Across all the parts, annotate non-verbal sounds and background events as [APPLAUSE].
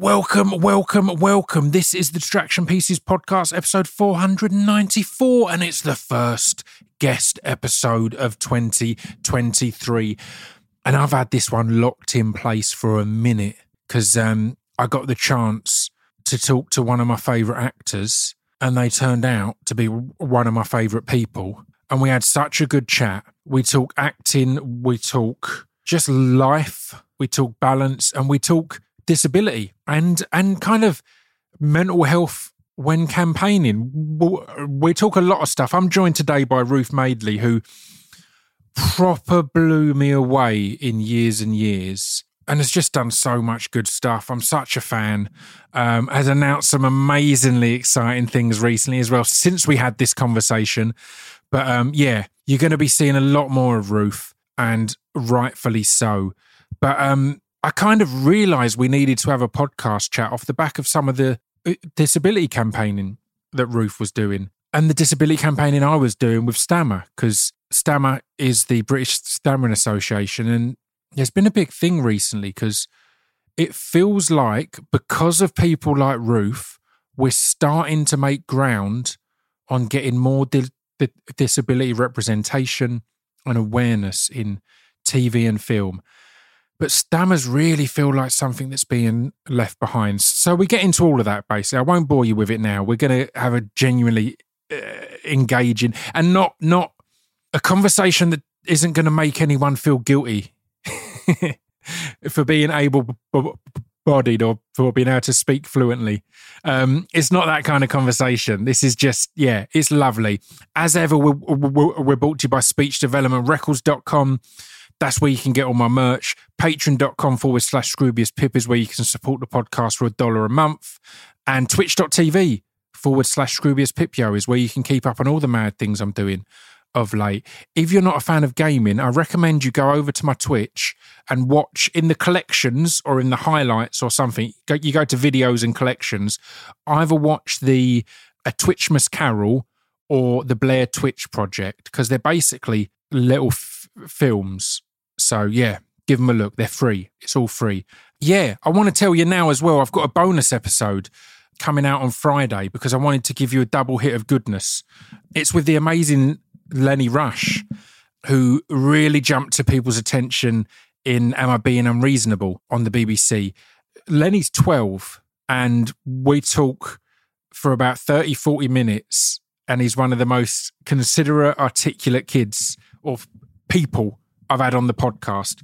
Welcome, welcome, welcome. This is the Distraction Pieces podcast, episode 494, and it's the first guest episode of 2023. And I've had this one locked in place for a minute because um, I got the chance to talk to one of my favourite actors, and they turned out to be one of my favourite people. And we had such a good chat. We talk acting, we talk just life, we talk balance, and we talk disability and and kind of mental health when campaigning. We talk a lot of stuff. I'm joined today by Ruth Madeley, who proper blew me away in years and years and has just done so much good stuff. I'm such a fan. Um, has announced some amazingly exciting things recently as well since we had this conversation. But um, yeah, you're going to be seeing a lot more of Ruth, and rightfully so. But um, I kind of realized we needed to have a podcast chat off the back of some of the uh, disability campaigning that Ruth was doing and the disability campaigning I was doing with Stammer because Stammer is the British Stammering Association. And there's been a big thing recently because it feels like because of people like Ruth, we're starting to make ground on getting more di- di- disability representation and awareness in TV and film but stammers really feel like something that's being left behind. So we get into all of that basically. I won't bore you with it now. We're going to have a genuinely uh, engaging and not not a conversation that isn't going to make anyone feel guilty [LAUGHS] for being able bodied or for being able to speak fluently. Um, it's not that kind of conversation. This is just, yeah, it's lovely. As ever, we're, we're, we're brought to you by speechdevelopmentrecords.com. That's where you can get all my merch. Patreon.com forward slash Scroobius Pip is where you can support the podcast for a dollar a month. And twitch.tv forward slash Scroobius Pipio is where you can keep up on all the mad things I'm doing of late. If you're not a fan of gaming, I recommend you go over to my Twitch and watch in the collections or in the highlights or something. You go to videos and collections. Either watch the a Twitchmas Carol or the Blair Twitch Project because they're basically little f- films so yeah, give them a look. They're free. It's all free. Yeah, I want to tell you now as well. I've got a bonus episode coming out on Friday because I wanted to give you a double hit of goodness. It's with the amazing Lenny Rush, who really jumped to people's attention in Am I Being Unreasonable on the BBC. Lenny's 12, and we talk for about 30, 40 minutes, and he's one of the most considerate, articulate kids or people I've had on the podcast.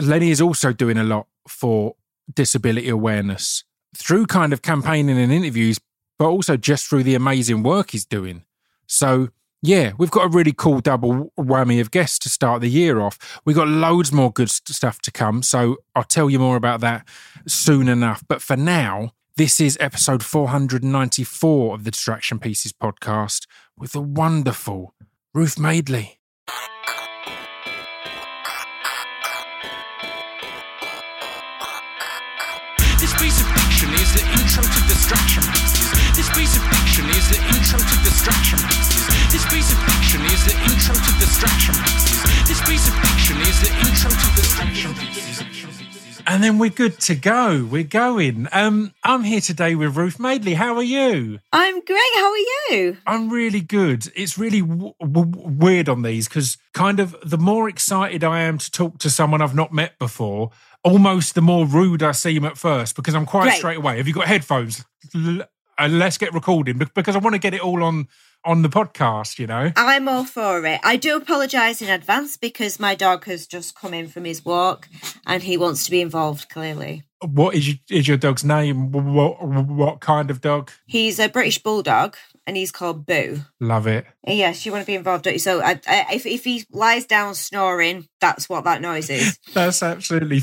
Lenny is also doing a lot for disability awareness through kind of campaigning and interviews, but also just through the amazing work he's doing. So, yeah, we've got a really cool double whammy of guests to start the year off. We've got loads more good stuff to come. So, I'll tell you more about that soon enough. But for now, this is episode 494 of the Distraction Pieces podcast with the wonderful Ruth Madeley. Distraction pieces. This piece of fiction is the intro to distraction pieces. This piece of fiction is the intro to distraction pieces. And then we're good to go. We're going. Um, I'm here today with Ruth Madeley. How are you? I'm great. How are you? I'm really good. It's really w- w- weird on these because kind of the more excited I am to talk to someone I've not met before, almost the more rude I seem at first because I'm quite straight away. Have you got headphones? L- uh, let's get recording because I want to get it all on on the podcast, you know. I'm all for it. I do apologise in advance because my dog has just come in from his walk and he wants to be involved. Clearly, what is your, is your dog's name? What what kind of dog? He's a British bulldog and he's called Boo. Love it. Yes, you want to be involved, don't you? So I, I, if if he lies down snoring, that's what that noise is. [LAUGHS] that's absolutely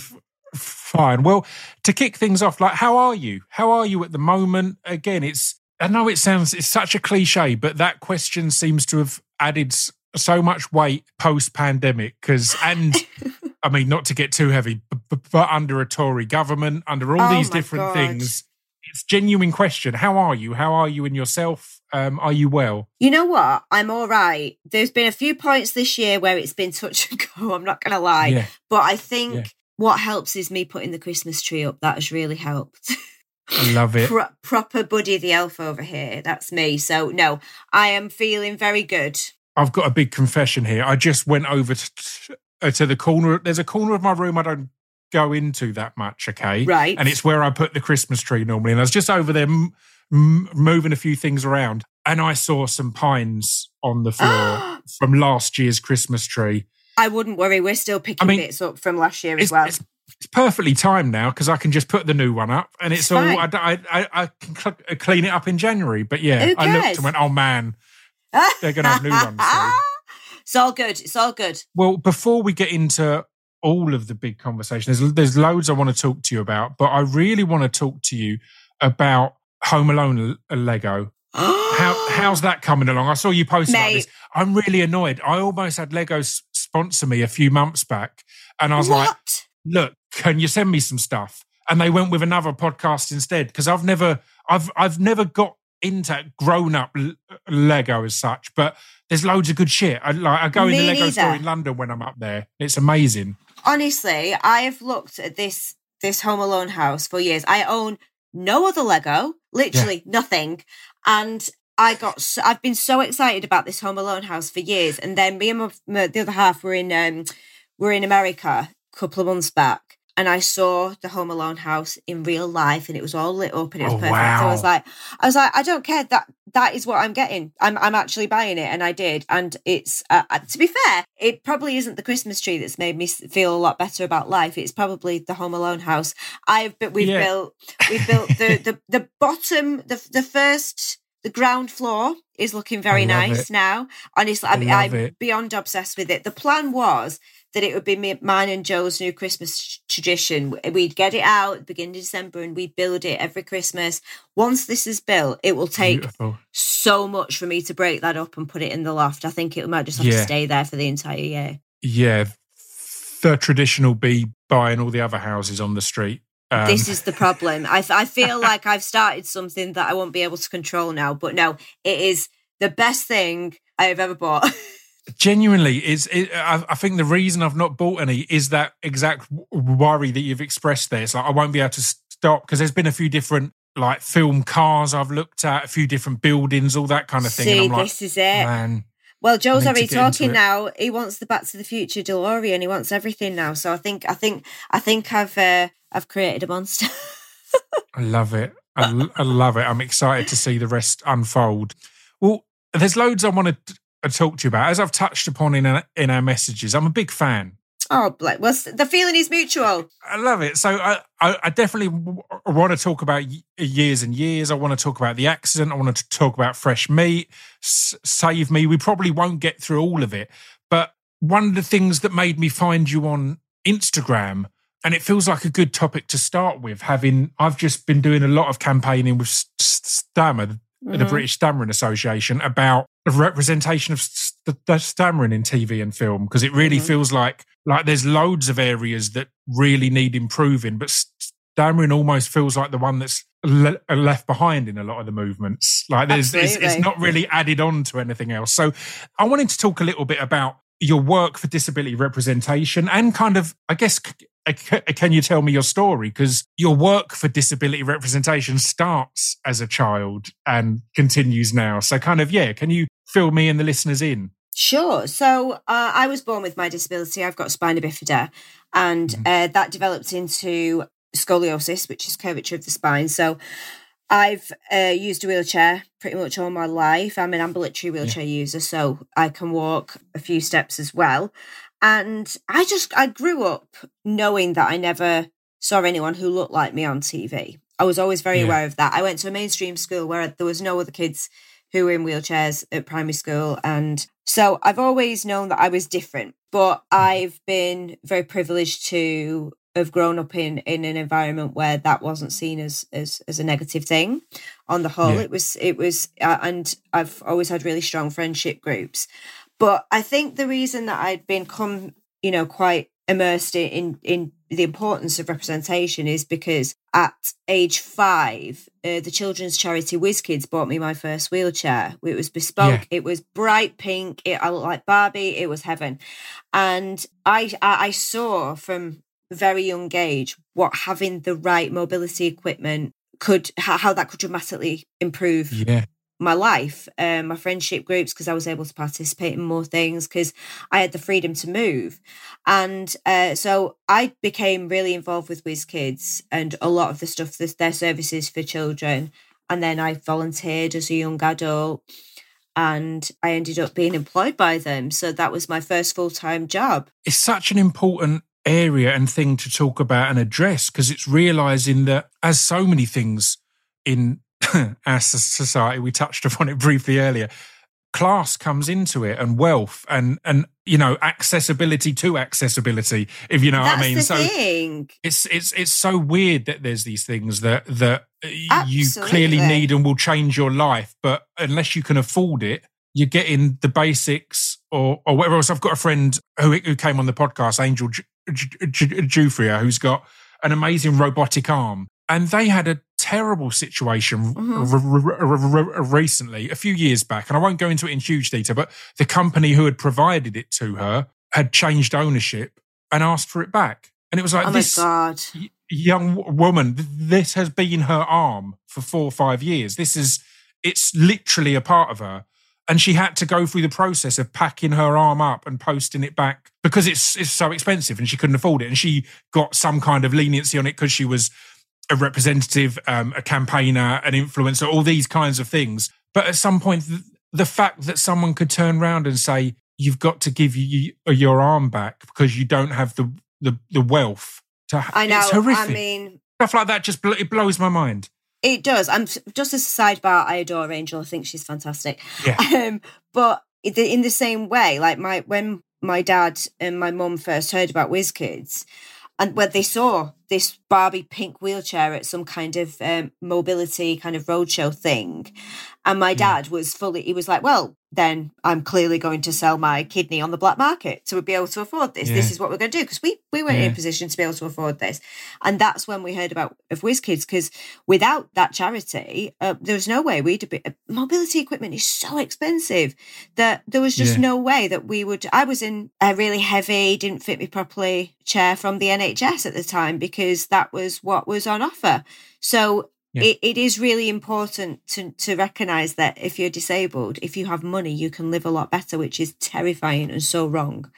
Fine. Well, to kick things off, like, how are you? How are you at the moment? Again, it's, I know it sounds, it's such a cliche, but that question seems to have added so much weight post pandemic because, and [LAUGHS] I mean, not to get too heavy, but, but under a Tory government, under all oh these different God. things, it's genuine question. How are you? How are you in yourself? Um, are you well? You know what? I'm all right. There's been a few points this year where it's been touch and [LAUGHS] go. I'm not going to lie, yeah. but I think. Yeah what helps is me putting the Christmas tree up. That has really helped. I love it. Pro- proper Buddy the Elf over here. That's me. So no, I am feeling very good. I've got a big confession here. I just went over to, uh, to the corner. There's a corner of my room I don't go into that much, okay? Right. And it's where I put the Christmas tree normally. And I was just over there m- m- moving a few things around, and I saw some pines on the floor [GASPS] from last year's Christmas tree. I wouldn't worry. We're still picking I mean, bits up from last year as well. it's, it's perfectly timed now because I can just put the new one up, and it's, It's all. I I, I, can cl- uh, clean it up in January. But yeah, I looked and went, "Oh man, they're going to have new ones." [LAUGHS] soon." it's all good. It's all good. Well, before we get into all of the big conversation, there's there's loads I want to talk to you about, but I really want to talk to you about Home Alone L- Lego. [GASPS] How how's that coming along? I saw you post about this. I'm really annoyed. I almost had Lego s- sponsor me a few months back, and I was like, "Look, can you send me some stuff?" And they went with another podcast instead because I've never I've I've never got into grown up Lego as such, but there's loads of good shit. I like I go in the Me Lego store in London when I'm up there. It's amazing. Honestly, I have looked at this this Home Alone house for years. I own no other Lego, literally nothing, and I got so, I've been so excited about this Home Alone house for years. And then me and my, my, the other half were in um were in America a couple of months back. And I saw the Home Alone house in real life, and it was all lit up, and it was Oh, perfect. So I was like, I was like, I don't care. That that is what I'm getting. I'm I'm actually buying it, and I did. And it's uh, uh, to be fair, it probably isn't the Christmas tree that's made me feel a lot better about life. It's probably the Home Alone house. I've but we've Yeah. built we've built the the the bottom the the first. The ground floor is looking very nice it. now. Honestly, I I'm, I'm beyond obsessed with it. The plan was that it would be me, mine and Joe's new Christmas tradition. We'd get it out beginning of December and we'd build it every Christmas. Once this is built, it will take Beautiful. so much for me to break that up and put it in the loft. I think it might just have Yeah. to stay there for the entire year. Yeah, the traditional be buying all the other houses on the street. Um, this is the problem. I, I feel [LAUGHS] like I've started something that I won't be able to control now, but no, it is the best thing I have ever bought. [LAUGHS] genuinely is. It, I, I think the reason I've not bought any is that exact worry that you've expressed there. It's like I won't be able to stop because there's been a few different like film cars I've looked at, a few different buildings, all that kind of thing. See, and I'm like, this is it. man, Well, Joe's already talking now. He wants the Back to the Future DeLorean. He wants everything now. So I think, I think, I think I've, uh, I've created a monster. [LAUGHS] I love it. I love it. I'm excited to see the rest unfold. Well, there's loads I want to uh, talk to you about. As I've touched upon in our, in our messages, I'm a big fan. oh, like, well, the feeling is mutual. I love it. So I, I, I definitely w- want to talk about y- uh, years and years. I want to talk about the accident. I want to talk about fresh meat, S- save me. We probably won't get through all of it, but one of the things that made me find you on Instagram, and it feels like a good topic to start with. Having I've just been doing a lot of campaigning with Stammer, the Mhm. British Stammering Association, about the representation of st- st- stammering in TV and film because it really Mhm. feels like like there's loads of areas that really need improving, but stammering almost feels like the one that's le- left behind in a lot of the movements. Like there's it's, it's not really added on to anything else. So I wanted to talk a little bit about your work for disability representation and kind of, I guess, can you tell me your story? Because your work for disability representation starts as a child and continues now. So, kind of, yeah, can you fill me and the listeners in? Sure. So uh, I was born with my disability. I've got spina bifida, and Mhm. uh, that developed into scoliosis, which is curvature of the spine. So I've uh, used a wheelchair pretty much all my life. I'm an ambulatory wheelchair user, so I can walk a few steps as well. And I just I grew up knowing that I never saw anyone who looked like me on TV. I was always very Yeah. aware of that. I went to a mainstream school where there was no other kids who were in wheelchairs at primary school. And so I've always known that I was different, but I've been very privileged to have grown up in in an environment where that wasn't seen as as, as a negative thing on the whole Yeah. it was it was uh, and i've always had really strong friendship groups but i think the reason that i'd become you know quite immersed in in, the importance of representation is because at age five, uh, the children's charity Whizz-Kidz bought me my first wheelchair. It was bespoke. It was bright pink. It, I looked like Barbie. It was heaven, and I, I I saw from very young age what having the right mobility equipment could how, how that could dramatically improve Yeah. My life, um, my friendship groups, because I was able to participate in more things, because I had the freedom to move. And uh, so I became really involved with Whizz-Kidz and a lot of the stuff, that their services for children. And then I volunteered as a young adult and I ended up being employed by them. So that was my first full time job. It's such an important area and thing to talk about and address because it's realizing that, as so many things in [LAUGHS] our society, we touched upon it briefly earlier. Class comes into it, and wealth, and and you know accessibility to accessibility. If you know That's what I mean. so thing. it's it's it's so weird that there's these things that that you clearly need and will change your life, but unless you can afford it, you're getting the basics or or whatever else. I've got a friend who who came on the podcast, Angel Ju- Ju- Ju- Giuffria, who's got an amazing robotic arm, and they had a terrible situation Mhm. r- r- r- recently, a few years back, and I won't go into it in huge detail, but the company who had provided it to her had changed ownership and asked for it back. And it was like Oh this God. y- young w- woman, th- this has been her arm for four or five years. This is, it's literally a part of her. And she had to go through the process of packing her arm up and posting it back because it's it's so expensive and she couldn't afford it. And she got some kind of leniency on it because she was a representative, um, a campaigner, an influencer, all these kinds of things. But at some point, th- the fact that someone could turn around and say, "You've got to give you, your arm back because you don't have the the, the wealth to," ha-" I know. it's horrific I mean, stuff like that just bl- it blows my mind. It does. I'm just as a sidebar. I adore Angel. I think she's fantastic. Yeah. [LAUGHS] Um, but in the- same way, like my when my dad and my mum first heard about Whizz-Kidz, and when they saw this Barbie pink wheelchair at some kind of um, mobility kind of roadshow thing, and my Yeah. dad was fully, he was like, "Well, then I'm clearly going to sell my kidney on the black market to be able to afford this. This is what we're going to do because we we weren't in a position to be able to afford this." And that's when we heard about of Whizz-Kidz because without that charity, uh, there was no way we'd be. Mobility equipment is so expensive that there was just Yeah. no way that we would. I was in a really heavy, didn't fit me properly chair from the NHS at the time because that was what was on offer. So. Yeah. It, it is really important to, to recognize that if you're disabled, if you have money, you can live a lot better, which is terrifying and so wrong.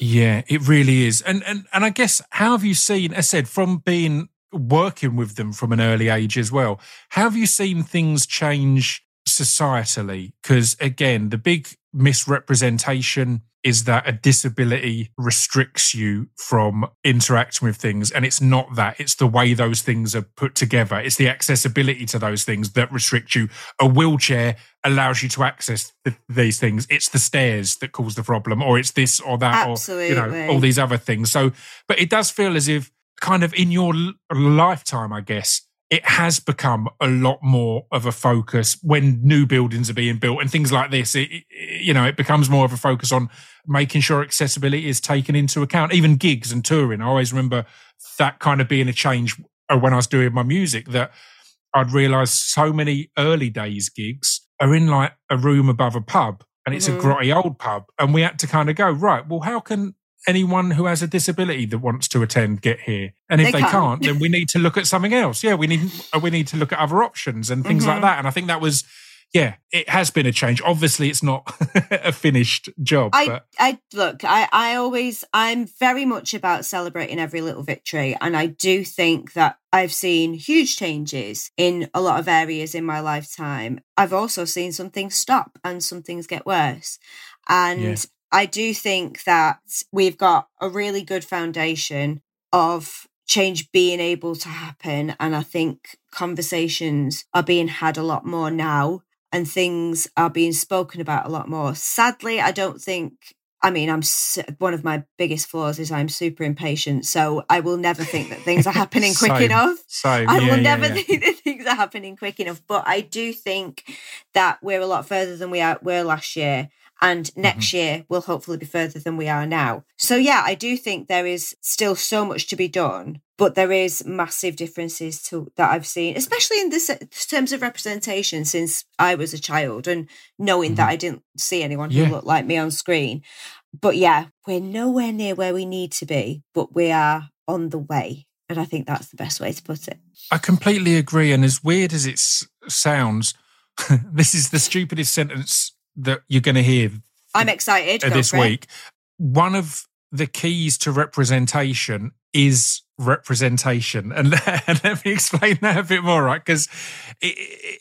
Yeah, it really is. And and and I guess how have you seen? I said, from being working with them from an early age as well. How have you seen things change societally? Because again, the big misrepresentation is that a disability restricts you from interacting with things. And it's not that, it's the way those things are put together. It's the accessibility to those things that restrict you. A wheelchair allows you to access th- these things. It's the stairs that cause the problem, or it's this or that, or you know, all these other things. So, but it does feel as if kind of in your l- lifetime, I guess, it has become a lot more of a focus when new buildings are being built and things like this. It, it- you know, it becomes more of a focus on making sure accessibility is taken into account. Even gigs and touring, I always remember that kind of being a change when I was doing my music. That I'd realised so many early days gigs are in like a room above a pub, and it's Mhm. a grotty old pub, and we had to kind of go right. Well, how can anyone who has a disability that wants to attend get here? And if They they, can't. then we [LAUGHS] need to look at something else. Yeah, we need uh, we need to look at other options and things like Mhm. that. And I think that was. Yeah, it has been a change. Obviously, it's not [LAUGHS] a finished job, I, but I look, I, I always, I'm very much about celebrating every little victory. And I do think that I've seen huge changes in a lot of areas in my lifetime. I've also seen some things stop and some things get worse. And Yeah. I do think that we've got a really good foundation of change being able to happen. And I think conversations are being had a lot more now and things are being spoken about a lot more. Sadly, I don't think. I mean, I'm one of my biggest flaws is I'm super impatient, so I will never think that things are [LAUGHS] happening quick Same. enough. same. I yeah, will yeah, never yeah. [LAUGHS] think that things are happening quick enough. But I do think that we're a lot further than we were last year. And Mm-hmm. next year will hopefully be further than we are now. So yeah, I do think there is still so much to be done, but there is massive differences to that I've seen, especially in this terms of representation since I was a child and knowing that I didn't see anyone who Mm-hmm. Yeah. looked like me on screen. But yeah, we're nowhere near where we need to be, but we are on the way. And I think that's the best way to put it. I completely agree. And as weird as it sounds, [LAUGHS] this is the stupidest sentence that you're going to hear I'm excited. this week. One of the keys to representation is representation. [LAUGHS] And, and let me explain that a bit more, right? Because it,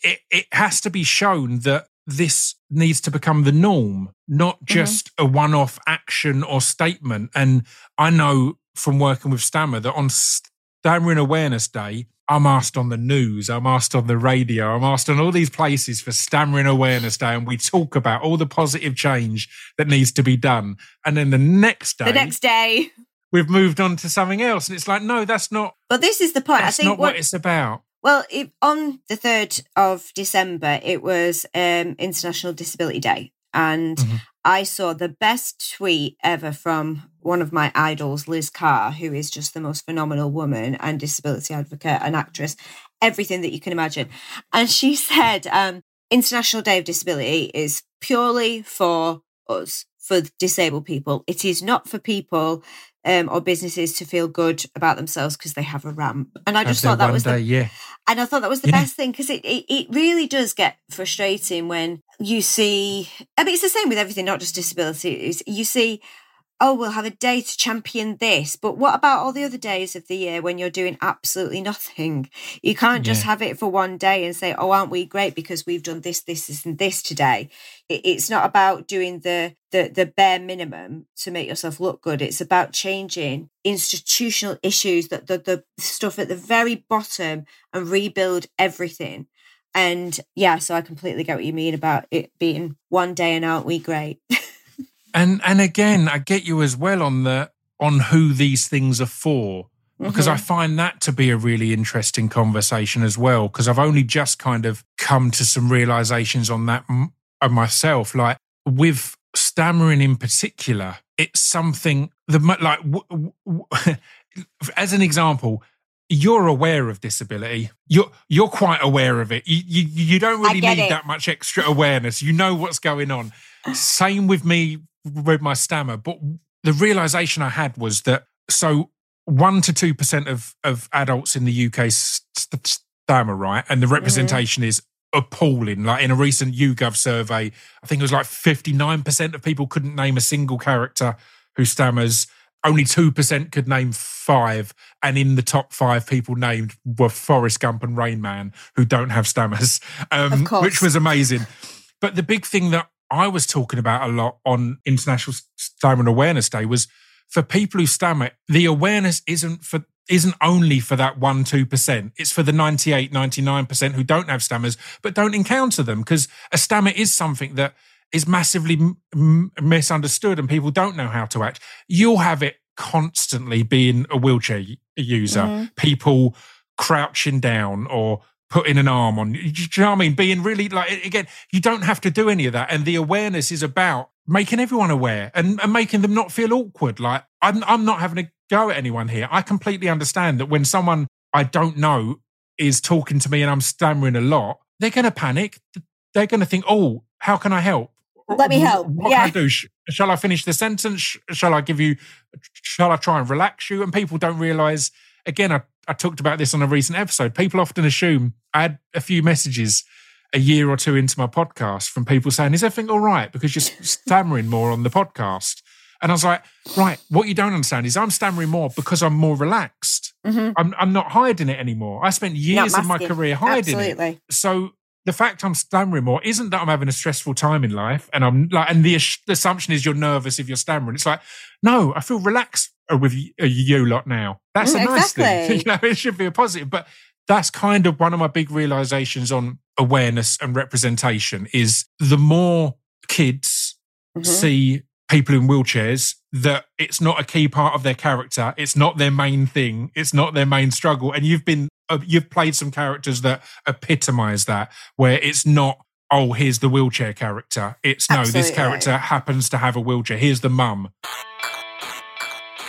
it, it has to be shown that this needs to become the norm, not mm-hmm. just a one off action or statement. And I know from working with Stammer that on Stammering Awareness Day, I'm asked on the news, I'm asked on the radio, I'm asked on all these places for Stammering Awareness Day, and we talk about all the positive change that needs to be done. And then the next day, The next day. we've moved on to something else. And it's like, no, that's not But this is the point. that's I think not what it's about. Well, it, on the 3rd of December, it was um, International Disability Day. And Mhm. I saw the best tweet ever from one of my idols, Liz Carr, who is just the most phenomenal woman and disability advocate and actress, everything that you can imagine. And she [LAUGHS] said, um, International Day of Disability is purely for us, for disabled people. It is not for people um, or businesses to feel good about themselves because they have a ramp. And I just thought that was day, the yeah. and I thought that was the Yeah. best thing because it, it it really does get frustrating when you see. I mean, it's the same with everything, not just disabilities. You see, oh, we'll have a day to champion this, but what about all the other days of the year when you're doing absolutely nothing? You can't just Yeah. have it for one day and say, oh, aren't we great because we've done this, this, this, and this today. It's not about doing the the the bare minimum to make yourself look good. It's about changing institutional issues that the the stuff at the very bottom and rebuild everything. And yeah, so I completely get what you mean about it being one day and aren't we great? [LAUGHS] And and again, I get you as well on the on who these things are for. Because I Mhm. find that to be a really interesting conversation as well. Because I've only just kind of come to some realizations on that m- of myself. Like with stammering in particular, it's something the like w- w- [LAUGHS] as an example, you're aware of disability. You're you're quite aware of it. You you, you don't really need it. that much extra awareness. You know what's going on. Same with me with my stammer. But the realization I had was that so one to two percent of of adults in the UK st- st- stammer, right? And the mm-hmm. representation is appalling. Like in a recent YouGov survey, I think it was like fifty nine percent of people couldn't name a single character who stammers. Only two percent could name five, and in the top five people named were Forrest Gump and Rain Man, who don't have stammers, um, which was amazing. But the big thing that I was talking about a lot on International Stammer Awareness Day was for people who stammer, the awareness isn't for isn't only for that 1 2%. It's for the 98 99% who don't have stammers but don't encounter them because a stammer is something that is massively m- misunderstood and people don't know how to act. You'll have it constantly being a wheelchair user. Mhm. People crouching down or putting an arm on. You. Do you know what I mean? Being really like again, you don't have to do any of that. And the awareness is about making everyone aware and, and making them not feel awkward. Like I'm I'm not having a go at anyone here. I completely understand that when someone I don't know is talking to me and I'm stammering a lot, they're gonna panic. They're gonna think, oh, how can I help? Let me help. What Yeah. can I do? Shall I finish the sentence? Shall I give you? Shall I try and relax you? And people don't realize. Again, I, I talked about this on a recent episode. People often assume I had a few messages a year or two into my podcast from people saying, "Is everything all right?" Because you're [LAUGHS] stammering more on the podcast. And I was like, right, what you don't understand is I'm stammering more because I'm more relaxed. Mhm. I'm, I'm not hiding it anymore. I spent years of my career hiding it so the fact I'm stammering more isn't that I'm having a stressful time in life, and I'm like, and the, the assumption is you're nervous if you're stammering. It's like, no, I feel relaxed uh, with y- uh, you lot now. That's Mm, a nice thing. [LAUGHS] You know, it should be a positive. But that's kind of one of my big realizations on awareness and representation is the more kids Mhm. see people in wheelchairs that it's not a key part of their character it's not their main thing it's not their main struggle and you've been Uh, you've played some characters that epitomize that where it's not oh here's the wheelchair character it's no this character happens to have a wheelchair here's the mum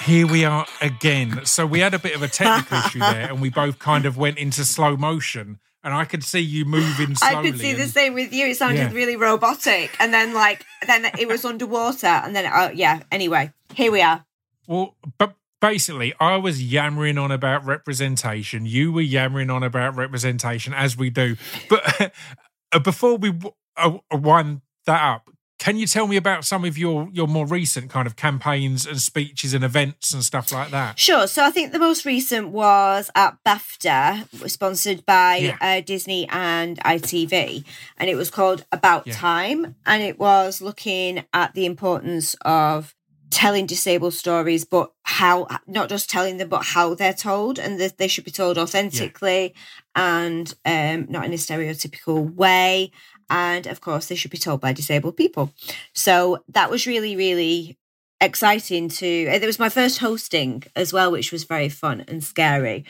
here we are again so we had a bit of a technical issue there and we both kind of went into slow motion and i could see you moving slowly I could see the same with you. It sounded Yeah. really robotic, and then like then it was underwater, and then oh yeah. Anyway, here we are. Well, but basically, I was yammering on about representation. You were yammering on about representation, as we do. But [LAUGHS] uh, before we uh, wind that up, can you tell me about some of your your more recent kind of campaigns and speeches and events and stuff like that? Sure. So I think the most recent was at BAFTA, sponsored by yeah. uh, Disney and ITV, and it was called About yeah. Time, and it was looking at the importance of telling disabled stories, but how not just telling them, but how they're told, and that they should be told authentically yeah. and um, not in a stereotypical way. And of course they should be told by disabled people. So that was really really exciting to it was my first hosting as well which was very fun and scary.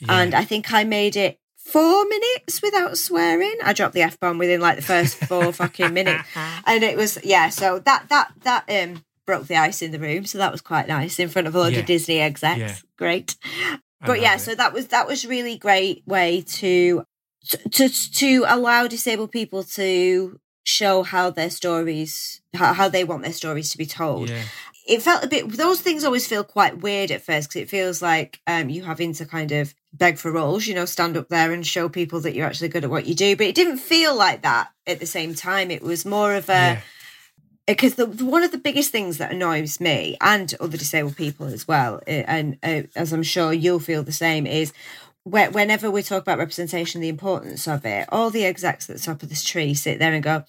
Yeah. and i think i made it four minutes without swearing. I dropped the f-bomb within like the first four fucking minutes. [LAUGHS] And it was yeah so that that that um broke the ice in the room so that was quite nice in front of a lot yeah. of disney execs yeah. great but yeah it. so that was that was really great way to to to allow disabled people to show how their stories how, how they want their stories to be told yeah. it felt a bit those things always feel quite weird at first because it feels like um, you having to kind of beg for roles you know stand up there and show people that you're actually good at what you do but it didn't feel like that at the same time it was more of a because the, one of the biggest things that annoys me and other disabled people as well eh, and uh, as i'm sure you'll feel the same is whenever we talk about representation, the importance of it, all the execs at the top of this tree sit there and go,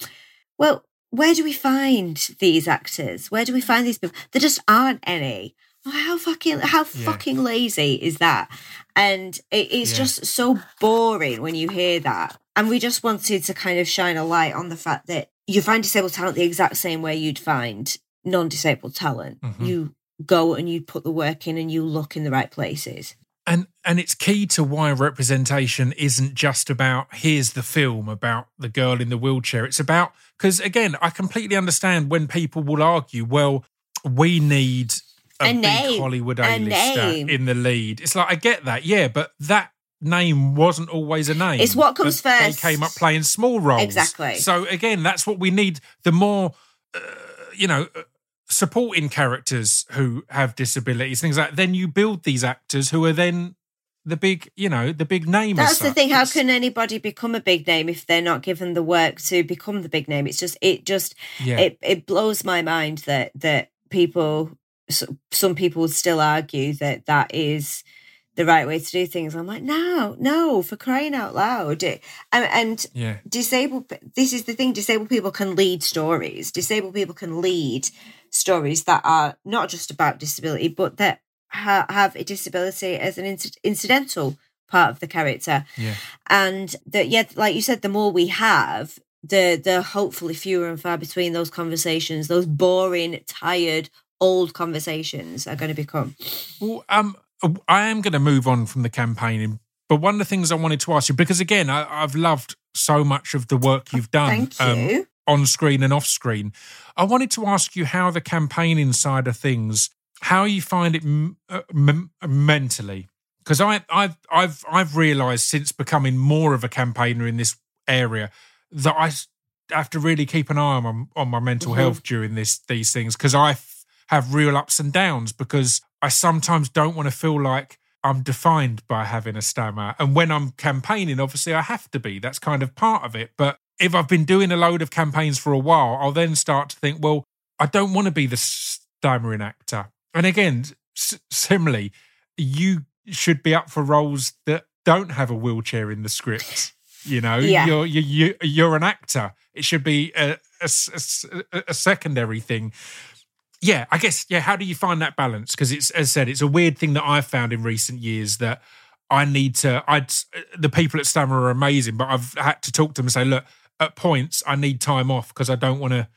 well, where do we find these actors? Where do we find these people? There just aren't any. How fucking how yeah. fucking lazy is that? And it, it's yeah. just so boring when you hear that. And we just wanted to kind of shine a light on the fact that you find disabled talent the exact same way you'd find non-disabled talent. Mm-hmm. You go and you put the work in and you look in the right places and and it's key to why representation isn't just about here's the film about the girl in the wheelchair it's about because again i completely understand when people will argue well we need a, a big name. hollywood a-lister in the lead it's like i get that yeah but that name wasn't always a name it's what comes first they came up playing small roles exactly so again that's what we need the more uh, you know supporting characters who have disabilities, things like that, then you build these actors who are then the big, you know, the big name. That's the thing. How can anybody become a big name if they're not given the work to become the big name? It's just, it just, yeah. it, it blows my mind that that people, some people would still argue that that is the right way to do things. I'm like, no, no, for crying out loud. And, and yeah. disabled, this is the thing, disabled people can lead stories. Disabled people can lead stories that are not just about disability, but that ha- have a disability as an inc- incidental part of the character. Yeah. And that, yeah, like you said, the more we have, the the hopefully fewer and far between those conversations, those boring, tired, old conversations are going to become. Well, um, I am going to move on from the campaigning, but one of the things I wanted to ask you, because again, I, have loved so much of the work you've done. You. Um, on screen and off screen. I wanted to ask you how the campaigning side of things, how you find it m- uh, m- mentally, because I, I've I've I've realised since becoming more of a campaigner in this area that I have to really keep an eye on on my mental mm-hmm. health during this these things because I have real ups and downs because I sometimes don't want to feel like I'm defined by having a stammer. And when I'm campaigning, obviously I have to be. That's kind of part of it. But if I've been doing a load of campaigns for a while, I'll then start to think, well, I don't want to be the stammering actor. And again, s- similarly, you should be up for roles that don't have a wheelchair in the script. You know, yeah. you're, you're you're an actor. It should be a, a, a, a secondary thing. Yeah, I guess. Yeah, how do you find that balance? Because it's as I said, it's a weird thing that I've found in recent years that I need to. I uh, the people at Stammer are amazing, but I've had to talk to them and say, look, at points I need time off because I don't want to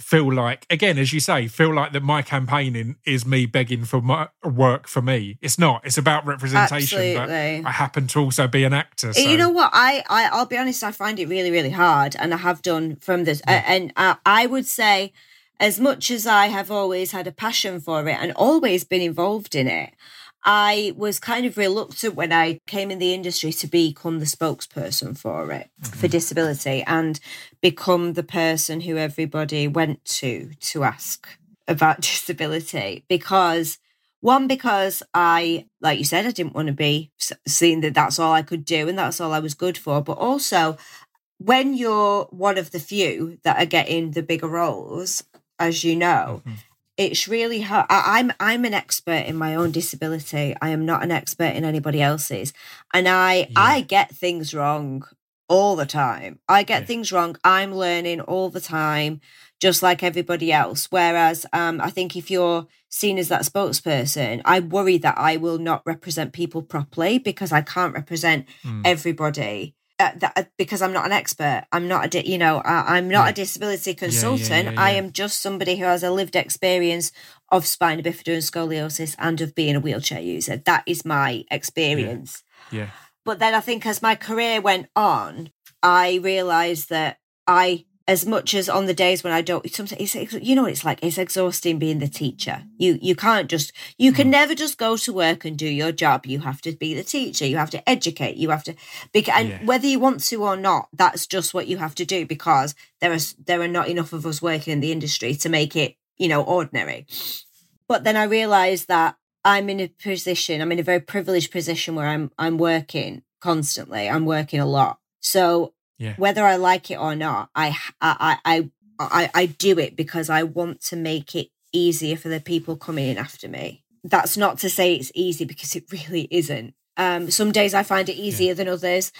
feel like again as you say feel like that my campaigning is me begging for my work for me it's not it's about representation Absolutely. but i happen to also be an actor so. you know what I, I i'll be honest i find it really really hard and i have done from this yeah. and I, I would say as much as i have always had a passion for it and always been involved in it I was kind of reluctant when I came in the industry to become the spokesperson for it, mm-hmm. for disability, and become the person who everybody went to to ask about [LAUGHS] disability because One, because I, like you said, I didn't want to be seen that that's all I could do and that's all I was good for. But also, when you're one of the few that are getting the bigger roles, as you know, mm-hmm. it's really hard. I, I'm I'm an expert in my own disability. I am not an expert in anybody else's, and I yeah. I get things wrong all the time. I get yeah. things wrong. I'm learning all the time, just like everybody else. Whereas, um, I think if you're seen as that spokesperson, I worry that I will not represent people properly because I can't represent mm. everybody uh, that, uh, because I'm not an expert. I'm not a, di- you know, I, am not yeah. a disability consultant. Yeah, yeah, I am just somebody who has a lived experience of spina bifida and scoliosis and of being a wheelchair user. That is my experience. Yeah. But then I think as my career went on, I realized that I as much as on the days when I don't, sometimes it's, you know, what it's like it's exhausting being the teacher. You you can't just you can mm. never just go to work and do your job. You have to be the teacher. You have to educate. You have to, because, and yeah. whether you want to or not, that's just what you have to do because there are there are not enough of us working in the industry to make it you know ordinary. But then I realised that I'm in a position. I'm in a very privileged position where I'm I'm working constantly. I'm working a lot. So yeah. Whether I like it or not, I, I, I, I, I do it because I want to make it easier for the people coming in after me. That's not to say it's easy because it [LAUGHS] really isn't. Um, some days I find it easier yeah. than others.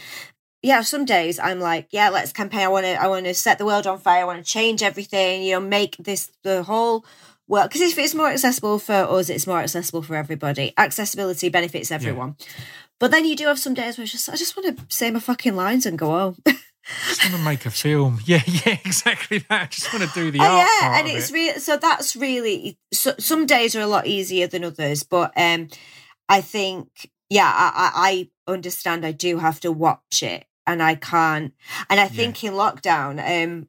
Yeah, some days I'm like, yeah, let's campaign. I want to, I want to set the world on fire. I want to change everything. You know, make this the whole world because if it's more accessible for us, it's more accessible for everybody. Accessibility benefits everyone. Yeah. But then you do have some days where just I just want to say my fucking lines and go home. [LAUGHS] just want to make a film. [LAUGHS] Yeah, yeah, exactly that. I just want to do the oh, art. Yeah, and it's it. real. So that's really. So, some days are a lot easier than others, but um, I think yeah, I, I understand. I do have to watch it, and I can't. And I think yeah. in lockdown, um,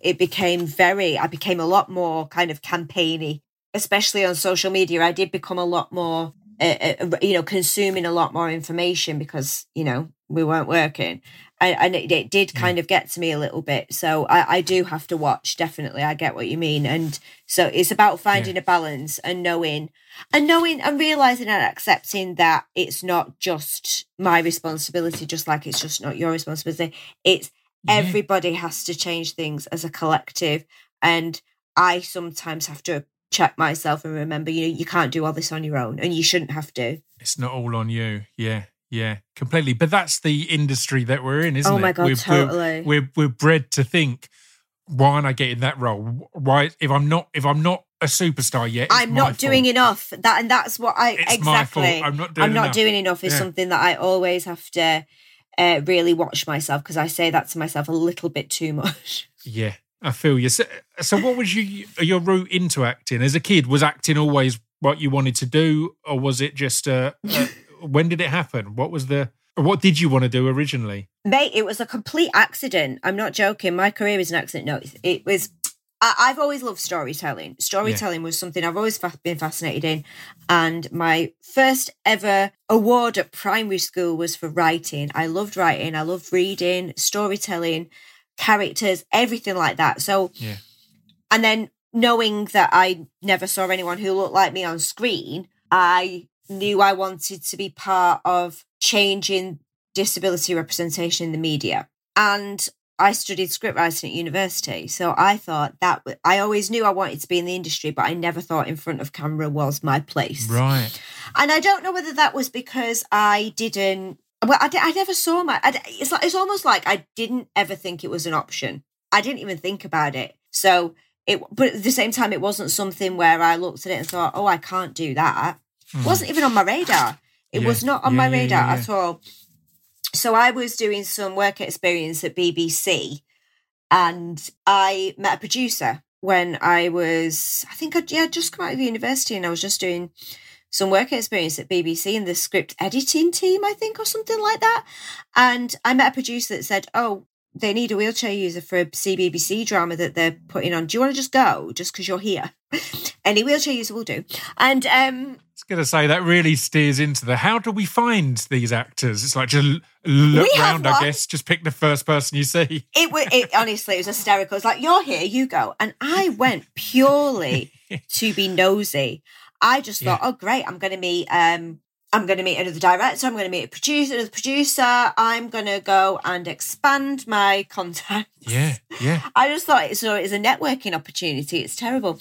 it became very. I became a lot more kind of campaigny, especially on social media. I did become a lot more uh, uh, you know, consuming a lot more information because, you know, we weren't working. And, and it, it, did kind of get to me a little bit. So I, I, do have to watch, definitely. I get what you mean. And so it's about finding yeah. a balance and knowing, and knowing and realizing and accepting that it's not just my responsibility, just like it's just not your responsibility. It's yeah. everybody has to change things as a collective. And I sometimes have to check myself and remember, you know, you can't do all this on your own and you shouldn't have to. It's not all on you. Yeah. Yeah, completely. But that's the industry that we're in, isn't it? Oh my god, we're, totally. We're, we're, we're bred to think, why am I getting that role? Why if I'm not if I'm not a superstar yet, I'm not doing fault. enough. That and that's what I it's exactly. I'm not doing. I'm not enough. doing enough is yeah. something that I always have to uh, really watch myself because I say that to myself a little bit too much. Yeah, I feel you. So, so, what was you, your route into acting as a kid? Was acting always what you wanted to do, or was it just? Uh, uh, [LAUGHS] when did it happen? What was the? What did you want to do originally? Mate, it was a complete accident. I'm not joking. My career is an accident. No, it was. I, have always loved storytelling. Storytelling yeah. was something I've always fa- been fascinated in. And my first ever award at primary school was for writing. I loved writing. I loved reading, storytelling characters, everything like that. So, yeah. and then knowing that I never saw anyone who looked like me on screen, I knew I wanted to be part of changing disability representation in the media. And I studied scriptwriting at university. So I thought that I always knew I wanted to be in the industry, but I never thought in front of camera was my place. Right. And I don't know whether that was because I didn't well, I, I never saw my. I, it's like it's almost like I didn't ever think it was an option. I didn't even think about it. So it, but at the same time, it wasn't something where I looked at it and thought, "Oh, I can't do that." Mm. It wasn't even on my radar. It yeah. was not on yeah, my radar yeah, at all. So I was doing some work experience at BBC, and I met a producer when I was, I think I yeah just come out of university, and I was just doing some work experience at BBC in the script editing team, I think, or something like that. And I met a producer that said, Oh, they need a wheelchair user for a CBBC drama that they're putting on. Do you want to just go just because you're here? [LAUGHS] Any wheelchair user will do. And um, I was going to say that really steers into the how do we find these actors? It's like just look around, I guess, just pick the first person you see. It was it, honestly, it was hysterical. It's like you're here, you go, and I went purely [LAUGHS] to be nosy. I just thought, oh great, I'm going to meet um I'm going to meet another director. I'm going to meet a producer, another producer. I'm going to go and expand my [LAUGHS] contacts. Yeah, yeah. I just thought it, so it's a networking opportunity. It's terrible.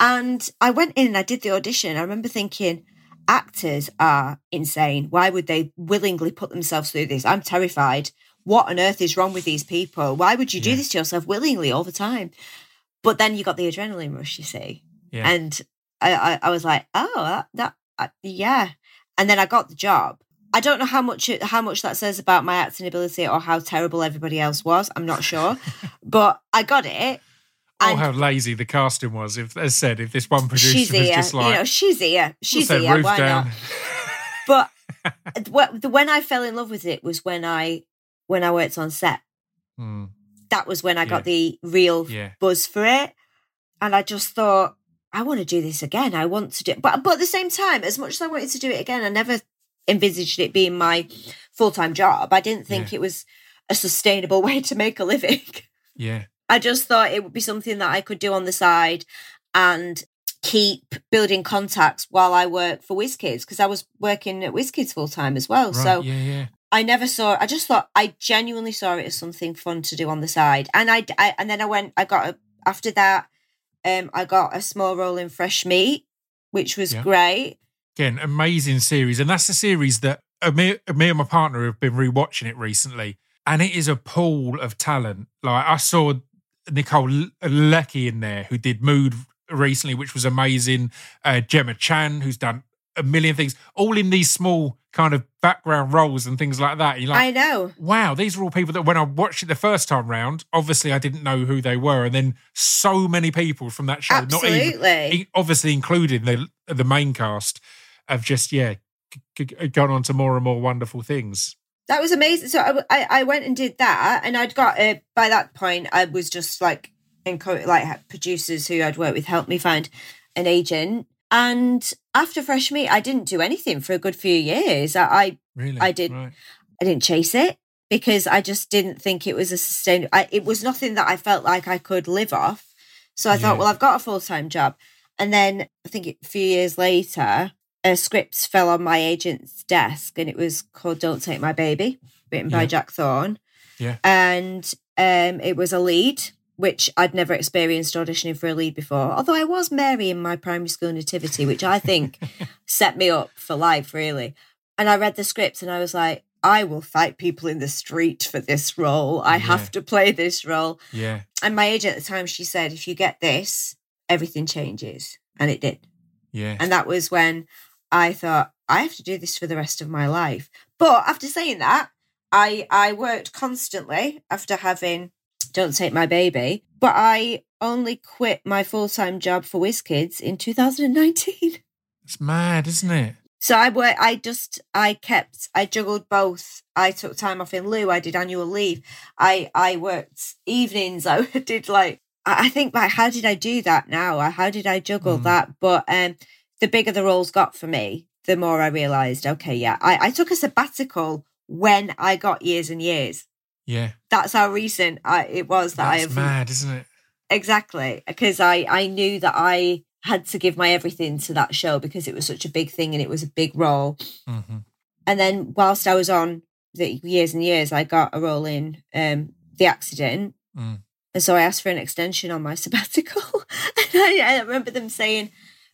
And I went in and I did the audition. I remember thinking, actors are insane. Why would they willingly put themselves through this? I'm terrified. What on earth is wrong with these people? Why would you do Yeah. this to yourself willingly all the time? But then you got the adrenaline rush, you see. Yeah. And I, I, I was like, oh, that, that uh, yeah. And then I got the job. I don't know how much it, how much that says about my acting ability or how terrible everybody else was. I'm not sure, [LAUGHS] but I got it. Oh, And how lazy the casting was. If, as said, if this one producer she's was here, just like, you know, she's here, she's "What's that, here. Why down?" not? [LAUGHS] But [LAUGHS] when I fell in love with it was when I when I worked on set. Hmm, That was when I got Yeah. the real yeah, buzz for it, and I just thought I want to do this again. I want to do, but but at the same time, as much as I wanted to do it again, I never envisaged it being my full time job. I didn't think it was a sustainable [LAUGHS] way to make a living. yeah, I just thought it would be something that I could do on the side and keep building contacts while I work for Whizz-Kidz because I was working at Whizz-Kidz full time as well. right, so yeah, yeah, I never saw. I just thought I genuinely saw it as something fun to do on the side, and I, I and then I went. I got a, after that. Um, I got a small role in Fresh Meat, which was Yeah. great. Again, amazing series, and that's the series that uh, me, me and my partner have been rewatching it recently, and it is a pool of talent. Like I saw Nicole L- Lecky in there, who did Mood recently, which was amazing. Uh, Gemma Chan, who's done a million things, all in these small kind of background roles and things like that. You're like, I know. wow, these are all people that when I watched it the first time round, obviously I didn't know who they were, and then so many people from that show, not even Absolutely. obviously including the the main cast, have just yeah g- g- gone on to more and more wonderful things. That was amazing. So I, I, I went and did that, and I'd got uh, by that point I was just like encourage like producers who I'd worked with helped me find an agent. And after Fresh Meat, I didn't do anything for a good few years. I I, Really, I did. Right. I didn't chase it because I just didn't think it was a sustainable. I, it was nothing that I felt like I could live off. So I Yeah. thought, well, I've got a full time job, and then I think a few years later, a script fell on my agent's desk, and it was called "Don't Take My Baby," written by Jack Thorne. Yeah. and um, it was a lead. Which I'd never experienced auditioning for a lead before. Although I was Mary in my primary school nativity, which I think [LAUGHS] set me up for life, really. And I read the script and I was like, I will fight people in the street for this role. I Yeah. have to play this role. Yeah, And my agent at the time, she said, if you get this, everything changes. And it did. yeah, And that was when I thought, I have to do this for the rest of my life. But after saying that, I I worked constantly after having Don't Take My Baby. But I only quit my full time job for Whizz-Kidz in 2019. it's mad, isn't it? So I work. I just I kept. I juggled both. I took time off in lieu. I did annual leave. I I worked evenings. [LAUGHS] I did like. I think like how did I do that now? How did I juggle Mm. that? But um, the bigger the roles got for me, the more I realized. Okay, yeah, I I took a sabbatical when I got years and years. Yeah, That's how recent I, it was that I that's have mad, isn't it? exactly because I I knew that I had to give my everything to that show because it was such a big thing and it was a big role. hmm And then whilst I was on the years and years, I got a role in um, the accident. Mm. And so I asked for an extension on my [LAUGHS] sabbatical. [LAUGHS] and I, I remember them saying,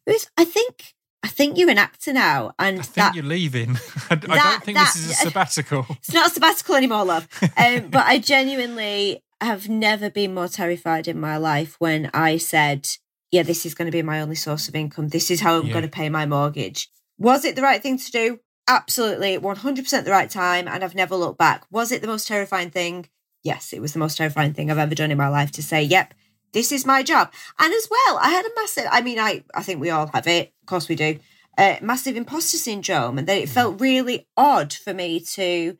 "Ruth, I think I think you're an actor now. And I think that you're leaving. [LAUGHS] I, I don't think that- this is a sabbatical. [LAUGHS] it's not a sabbatical anymore, love. [LAUGHS] Um, but I genuinely have never been more terrified in my life when I said, yeah, this is going to be my only source of income. This is how I'm Yeah. going to pay my mortgage. Was it the right thing to do? Absolutely, 100% the right time. And I've never looked back. Was it the most terrifying thing? Yes, it was the most terrifying thing I've ever done in my life to say, yep, this is my job. And as well, I had a massive, I mean, I, I think we all have it. Of course we do. Uh, massive imposter syndrome. And that it felt really odd for me to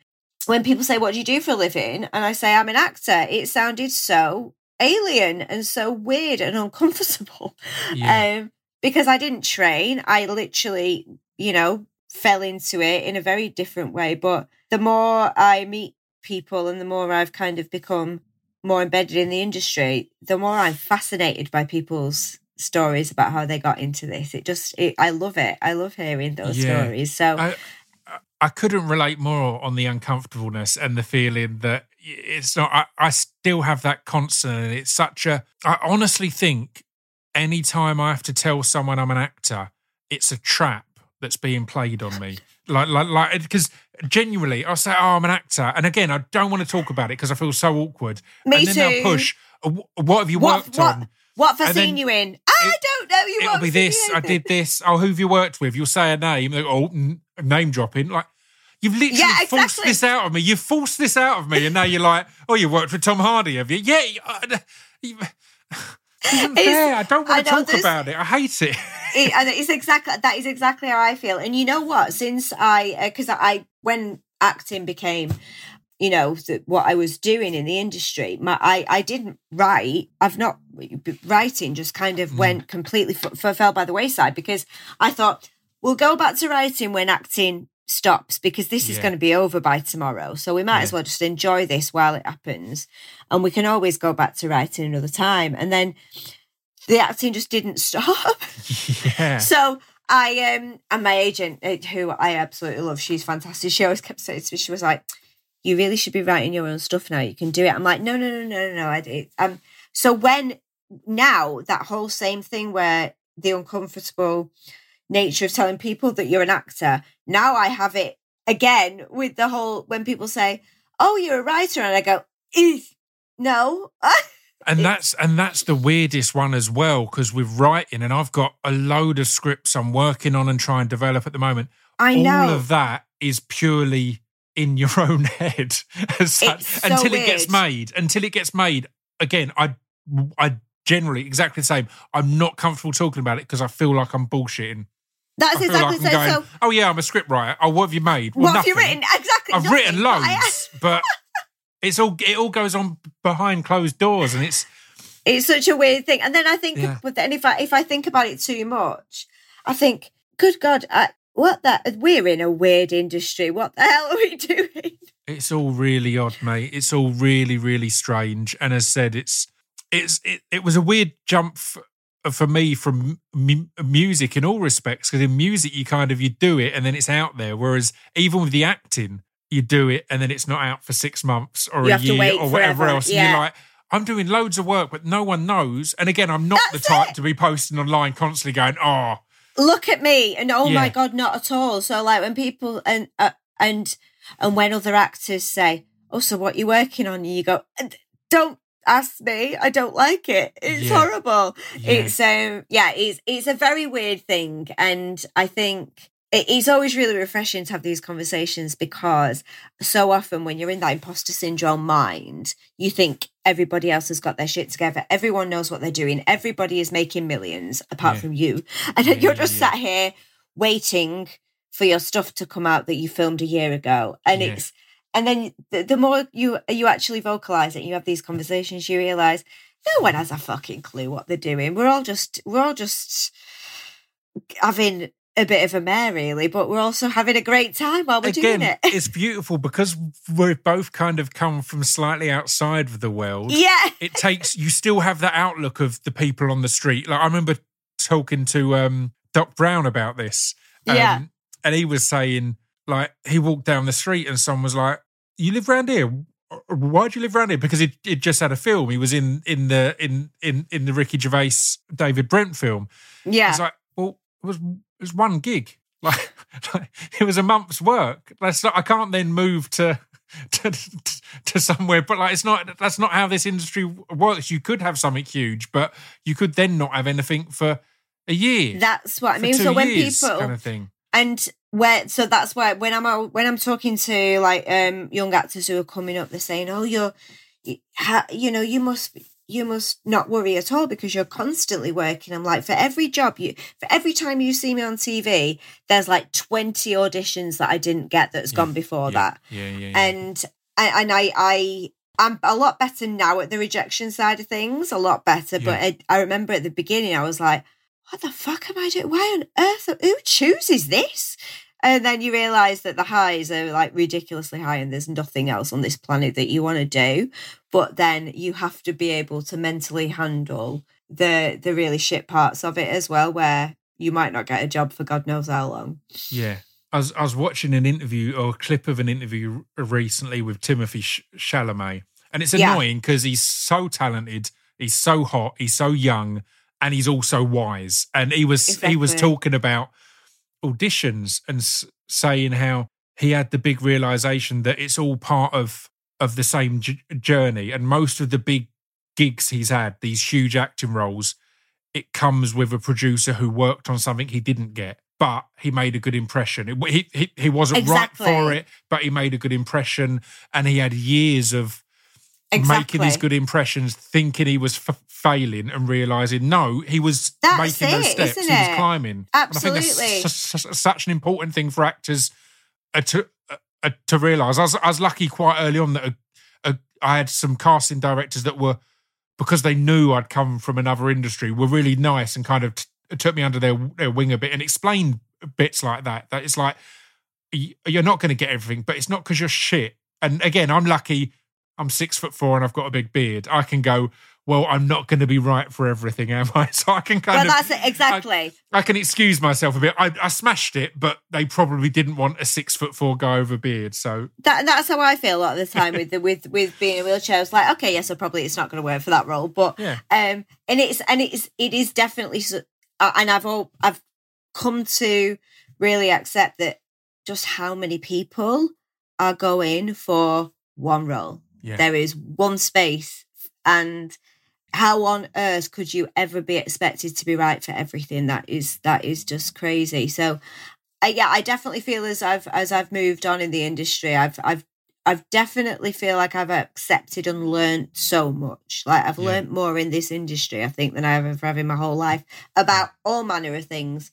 when people say, What do you do for a living? And I say, I'm an actor, it sounded so alien and so weird and uncomfortable. Yeah. Um, because I didn't train. I literally, you know, fell into it in a very different way. But the more I meet people and the more I've kind of become more embedded in the industry, the more I'm fascinated by people's stories about how they got into this. It just, it, I love it. I love hearing those Yeah. stories. So, I, I couldn't relate more on the uncomfortableness and the feeling that it's not. I, I still have that constant, and it's such a. I honestly think anytime I have to tell someone I'm an actor, it's a trap that's being played on me. Like, like, like, because genuinely, I'll say, "Oh, I'm an actor," and again, I don't want to talk about it because I feel so awkward. Me and then they'll too. push. "Uh, What have you What- worked what- on? what have I seen you in? I it- don't know. You It'll be this. I did this. Oh, who have you worked with? You'll say a name. Oh, n- name dropping. Like you've literally Yeah, forced this out of me. You've forced this out of me, and now you're like, oh, you worked with Tom Hardy, have you? Yeah. uh, [LAUGHS] isn't. I don't I want to talk about it. I hate it. [LAUGHS] it, and it's exactly that is exactly how I feel. And you know what? Since I, uh, because I when acting became, you know, th- what I was doing in the industry, my I I didn't write. I've not writing. Just kind of mm. went completely f- f- fell by the wayside because I thought we'll go back to writing when acting stops because this is going to be over by tomorrow. So we might as well just enjoy this while it happens, and we can always go back to writing another time. And then the acting just didn't [LAUGHS] stop. yeah. So I um and my agent, uh, who I absolutely love, she's fantastic. She always kept saying to me, she was like, "You really should be writing your own stuff now. You can do it." I'm like, "No, no, no, no, no, no." I it, um. So when now that whole same thing where the uncomfortable nature of telling people that you're an actor, now I have it again with the whole when people say, "Oh, you're a writer," and I go, "Eh, "No." [LAUGHS] and that's and that's the weirdest one as well because with writing, and I've got a load of scripts I'm working on and trying to develop at the moment. I know. all of that is purely in your [LAUGHS] own head as such, so until it gets made. Until it gets made, again, I I generally exactly the same. I'm not comfortable talking about it because I feel like I'm bullshitting. That's I feel exactly like so. going, so oh yeah, I'm a script writer. Oh, what have you made? Well, what have you written? Exactly. I've nothing, written loads, but [LAUGHS] it's all it all goes on behind closed doors, and it's it's such a weird thing. And then I think, Yeah. but then if I if I think about it too much, I think, good God, I, what that we're in a weird industry. What the hell are we [LAUGHS] doing? It's all really odd, mate. It's all really, really strange. And as said, it's it's it, it was a weird jump f- for me from mu- music in all respects because in music you kind of you do it and then it's out there, whereas even with the acting you do it and then it's not out for six months or You a year or whatever forever, else. And yeah. you're like. I'm doing loads of work, but no one knows. And again, I'm not That's the type it. to be posting online constantly going, "Oh, Look at me, and oh my God, not at all. So like when people and uh, and and when other actors say, "Oh, so what you working on?" and you go, "Don't ask me. I don't like it. It's Yeah. horrible." yeah, it's um yeah it's it's a very weird thing and i think it's always really refreshing to have these conversations because so often when you're in that imposter syndrome mind you think everybody else has got their shit together everyone knows what they're doing everybody is making millions apart Yeah. from you [LAUGHS] and Yeah, you're just yeah. sat here waiting for your stuff to come out that you filmed a year ago and it's and then the, the more you you actually vocalize it you have these conversations you realize no one has a fucking clue what they're doing. We're all just we're all just having a bit of a mare, really, but we're also having a great time while we're again, doing it. it's beautiful because we've both kind of come from slightly outside of the world. [LAUGHS] yeah, it takes you still have that outlook of the people on the street. Like I remember talking to um Doc Brown about this. Um, Yeah. And he was saying, like, he walked down the street and someone was like, You live round here? Why do you live round here? Because he just had a film. He was in in the in in in the Ricky Gervais David Brent film. yeah, It's like, well, it was it was one gig. [LAUGHS] Like, like it was a month's work. That's not. I can't then move to. [LAUGHS] To, to somewhere, but like it's not. That's not how this industry works. You could have something huge, but you could then not have anything for a year. that's what I mean. So when years people kind of thing. and where so that's why when I'm out, when I'm talking to like um young actors who are coming up, they're saying, "Oh, you're, you, ha, you know, you must." You must not worry at all because you're constantly working. I'm like, for every job you, for every time you see me on TV, there's like 20 auditions that I didn't get that's Yeah, gone before yeah, that. Yeah, yeah, yeah. and and and I I I'm a lot better now at the rejection side of things, a lot better. But I, I remember at the beginning, I was like, "What the fuck am I doing? Why on earth? Who chooses this?" And then you realize that the highs are like ridiculously high, and there's nothing else on this planet that you want to do. But then you have to be able to mentally handle the the really shit parts of it as well, where you might not get a job for God knows how long. Yeah. I was, I was watching an interview or a clip of an interview recently with Timothy Chalamet, and it's annoying because yeah. he's so talented, he's so hot, he's so young, and he's also wise. And he was exactly. he was talking about auditions and s- saying how he had the big realization that it's all part of of the same j- journey, and most of the big gigs he's had, these huge acting roles, it comes with a producer who worked on something he didn't get, but he made a good impression. It, he, he, he wasn't exactly. right for it, but he made a good impression, and he had years of exactly. making these good impressions, thinking he was f- failing, and realizing no, he was that's making it, those steps. He was climbing. Absolutely, and I think that's such an important thing for actors uh, to uh, to realize. I was, I was lucky quite early on that I had some casting directors that were because they knew I'd come from another industry, were really nice and kind of t- took me under their, their wing a bit and explained bits like that. That it's like, you're not going to get everything, but it's not because you're shit. And again, I'm lucky. I'm six foot four and I've got a big beard. I can go, well, I'm not going to be right for everything, am I? [LAUGHS] So I can kind well, of. that's it, exactly. I, I, can excuse myself a bit. I, I, smashed it, but they probably didn't want a six foot four guy with a beard. So that, that's how I feel a lot of the time with the, with with being in a wheelchair. It's like, okay, yes, so probably it's not going to work for that role, but yeah. um, and it's and it's it is definitely, uh, and I've all I've come to really accept that just how many people are going for one role. Yeah. There is one space and how on earth could you ever be expected to be right for everything? That is that is just crazy. So uh, yeah i definitely feel as i've as i've moved on in the industry i've i've i've definitely feel like i've accepted and learned so much. Like i've yeah. learned more in this industry i think than i've ever have in my whole life about all manner of things.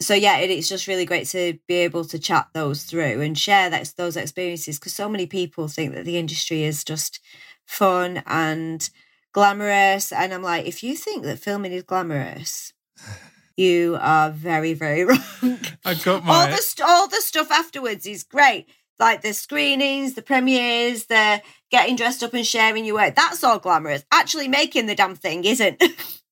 So yeah it, it's just really great to be able to chat those through and share that, those experiences because so many people think that the industry is just fun and glamorous. And I'm like, if you think that filming is glamorous, you are very, very [LAUGHS] wrong. I got my all the st- all the stuff afterwards is great. Like the screenings, the premieres, the getting dressed up and sharing your work. That's all glamorous. Actually, making the damn thing isn't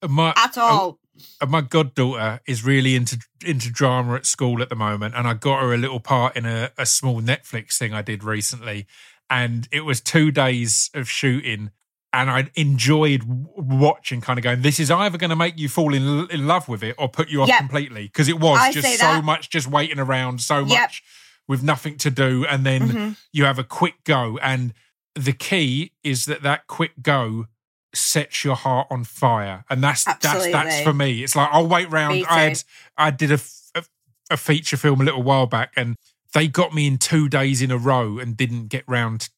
my, [LAUGHS] at all. Uh, my goddaughter is really into into drama at school at the moment, and I got her a little part in a, a small Netflix thing I did recently. And it was two days of shooting, and I enjoyed watching, kind of going, this is either going to make you fall in, in love with it or put you off yep. completely. Because it was I just so much just waiting around, so yep. much with nothing to do. And then mm-hmm. you have a quick go. And the key is that that quick go sets your heart on fire. And that's, Absolutely. that's, that's for me. It's like, I'll wait round. I had, I did a, a, a feature film a little while back and they got me in two days in a row and didn't get round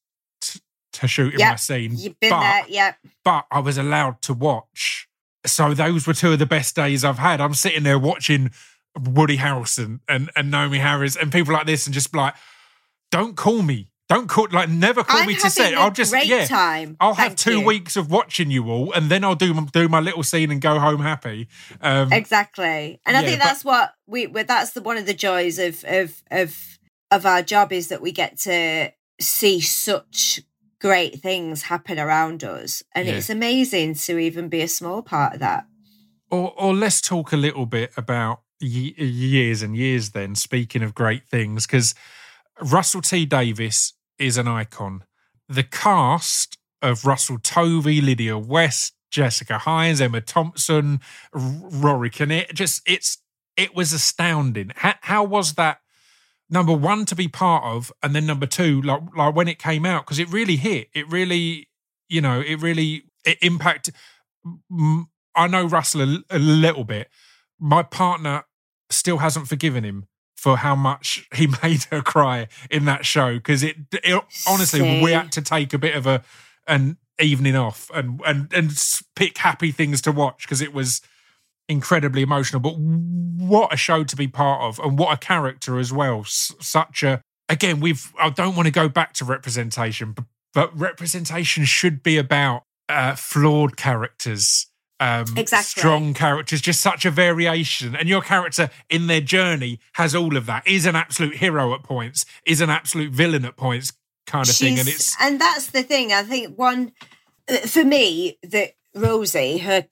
to shoot in yep. my scene. You've been but, there, yep. But I was allowed to watch. So those were two of the best days I've had. I'm sitting there watching Woody Harrelson and, and Naomie Harris and people like this and just like, don't call me. Don't call like never call I'm me to set. I'll just yeah. Time. I'll Thank have two you. weeks of watching you all, and then I'll do do my little scene and go home happy. Um, exactly, and I think that's but, what we. That's the one of the joys of of of of our job is that we get to see such great things happen around us. And yeah. it's amazing to even be a small part of that. Or, or let's talk a little bit about years and years then, speaking of great things, because Russell T Davies is an icon. The cast of Russell Tovey, Lydia West, Jessica Hynes, Emma Thompson, Rory Kinnear, just it's it was astounding. How, how was that number one to be part of, and then number two, like like when it came out, because it really hit. It really, you know, it really it impacted. I know Russell a, a little bit. My partner still hasn't forgiven him for how much [LAUGHS] he made her cry in that show because it, it, honestly See. we had to take a bit of a an evening off and and and pick happy things to watch because it was incredibly emotional. But what a show to be part of, and what a character as well. S- such a again, we've. I don't want to go back to representation, but, but representation should be about uh, flawed characters. Um, exactly. Strong characters, just such a variation. And your character in their journey has all of that. Is an absolute hero at points, is an absolute villain at points, kind of She's, thing. And it's and that's the thing. I think one uh, for me that Rosie, her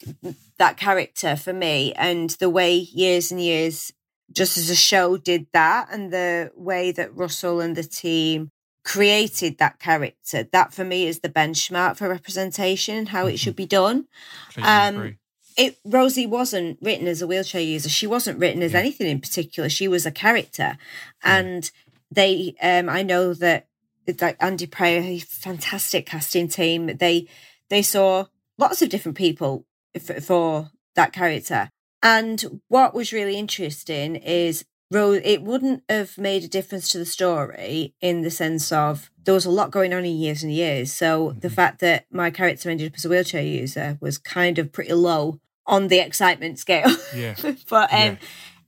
that character for me, and the way years and years just as a show did that, and the way that Russell and the team created that character, that for me is the benchmark for representation, and how it should be done. Um, it Rosie wasn't written as a wheelchair user. She wasn't written as yeah. anything in particular. She was a character, and they. Um, I know that like Andy Pryor, fantastic casting team. They they saw lots of different people for, for that character. And what was really interesting is Rose, it wouldn't have made a difference to the story in the sense of there was a lot going on in years and years. So mm-hmm. the fact that my character ended up as a wheelchair user was kind of pretty low on the excitement scale. Yeah. [LAUGHS] but um, yeah.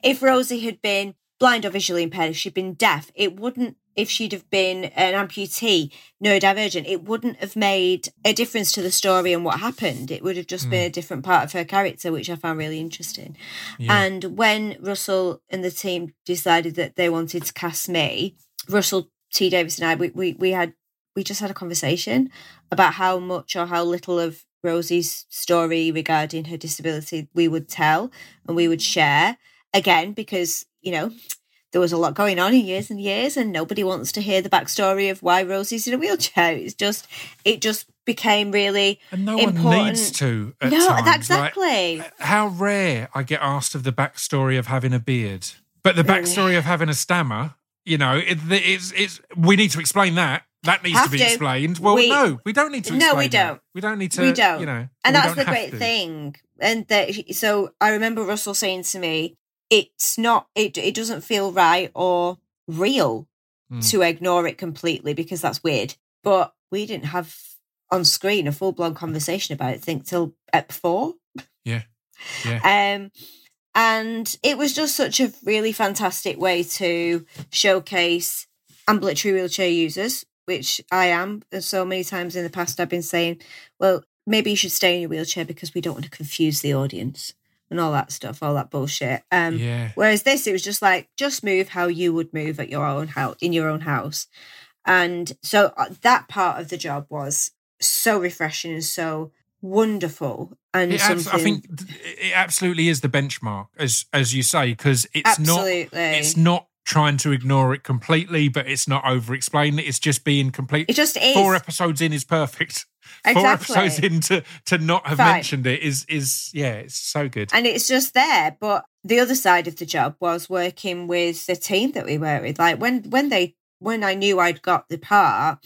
if Rosie had been blind or visually impaired, if she'd been deaf, it wouldn't if she'd have been an amputee, neurodivergent, it wouldn't have made a difference to the story and what happened. It would have just mm. been a different part of her character, which I found really interesting. Yeah. And when Russell and the team decided that they wanted to cast me, Russell T Davies and I, we, we, we had we just had a conversation about how much or how little of Rosie's story regarding her disability we would tell and we would share again because you know there was a lot going on in years and years, and nobody wants to hear the backstory of why Rosie's in a wheelchair. It's just, it just became really and no important. one needs to. no, times. exactly. Like, how rare I get asked of the backstory of having a beard, but the oh, backstory of having a stammer. You know, it, it's it's we need to explain that. That needs Have to be to. explained. Well, We- no, we don't need to. No, we don't. We don't need to. We don't. You know, and that's the great thing. And that, so I remember Russell saying to me, "It's not. It it doesn't feel right or real Mm. to ignore it completely because that's weird." But we didn't have on screen a full blown conversation about it. I think till ep four. Yeah. Yeah. [LAUGHS] Um, and it was just such a really fantastic way to showcase ambulatory wheelchair users, which I am. And So many times in the past, I've been saying, well, maybe you should stay in your wheelchair because we don't want to confuse the audience and all that stuff, all that bullshit. Um, yeah. Whereas this, it was just like, just move how you would move at your own house, in your own house. And so uh, that part of the job was so refreshing and so wonderful. And abs- something, I think it absolutely is the benchmark, as as you say, because it's not it's not trying to ignore it completely, but it's not over explaining it. It's just being complete. It just is. Four episodes in is perfect. Four Exactly. episodes in to, to not have Fine. mentioned it is is yeah, it's so good. and it's just there. But the other side of the job was working with the team that we worked with. Like when when they when I knew I'd got the part,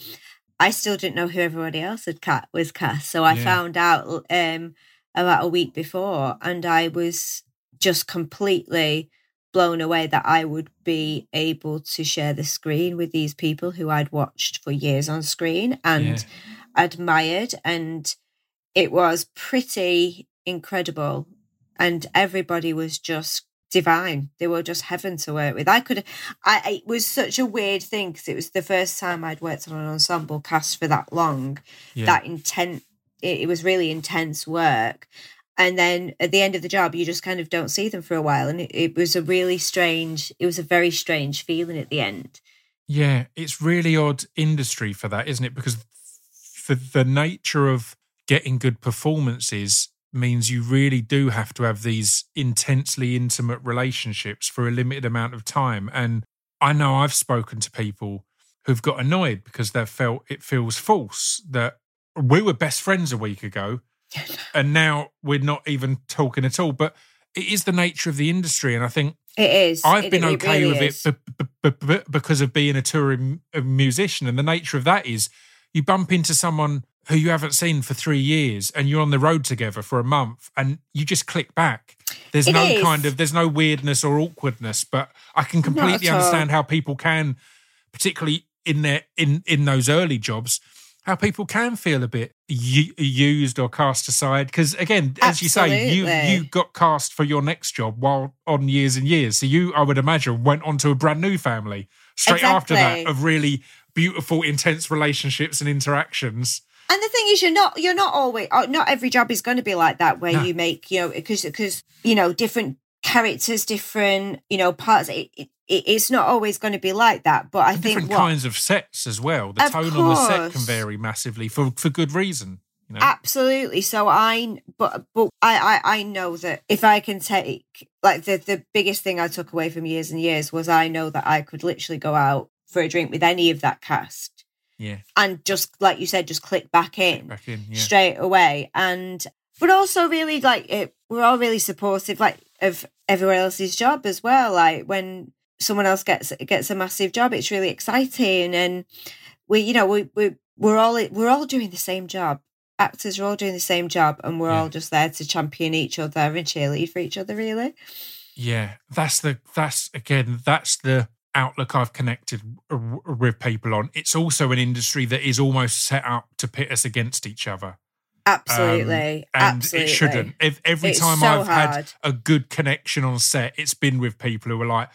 I still didn't know who everybody else had cat was cast. So I Yeah. found out um about a week before, and I was just completely blown away that I would be able to share the screen with these people who I'd watched for years on screen and admired and it was pretty incredible. And everybody was just divine. They were just heaven to work with. I could i it was such a weird thing because it was the first time i'd worked on an ensemble cast for that long. Yeah. that intent it, it was really intense work. And then at the end of the job you just kind of don't see them for a while and it, it was a really strange it was a very strange feeling at the end. Yeah, it's really odd industry for that, isn't it? Because the the nature of getting good performances means you really do have to have these intensely intimate relationships for a limited amount of time. And I know I've spoken to people who've got annoyed because they've felt it feels false that we were best friends a week ago [LAUGHS] and now we're not even talking at all. But it is the nature of the industry. And I think it is I've It- been okay really with is. it b- b- b- because of being a touring musician. And the nature of that is you bump into someone who you haven't seen for three years and you're on the road together for a month and you just click back. There's It no is. kind of, there's no weirdness or awkwardness, but I can completely all. understand how people can, particularly in their, in, in those early jobs, how people can feel a bit u- used or cast aside. Because again, as you say, you you got cast for your next job while on years and years. So you, I would imagine, went on to a brand new family straight after that of really beautiful, intense relationships and interactions. And the thing is, you're not you're not always oh, not every job is going to be like that where No. you make you know because because you know different characters, different you know parts. It, it, it's not always going to be like that. But I And think different what kinds of sets as well. The tone on the set can vary massively for for good reason. You know? Absolutely. So I, but but I, I I know that if I can take like the the biggest thing I took away from years and years was I know that I could literally go out for a drink with any of that cast yeah, and just like you said, just click back in back in. Yeah, straight away. And but also really like it, we're all really supportive like of everyone else's job as well. Like when someone else gets gets a massive job, it's really exciting and we you know we we we're all we're all doing the same job. Actors are all doing the same job, and we're Yeah. all just there to champion each other and cheerlead for each other. Really, yeah. That's the that's again that's the outlook I've connected with people on. It's also an industry that is almost set up to pit us against each other. absolutely, Um, and absolutely. it shouldn't. If every It's time so I've had a good connection on set, it's been with people who are like,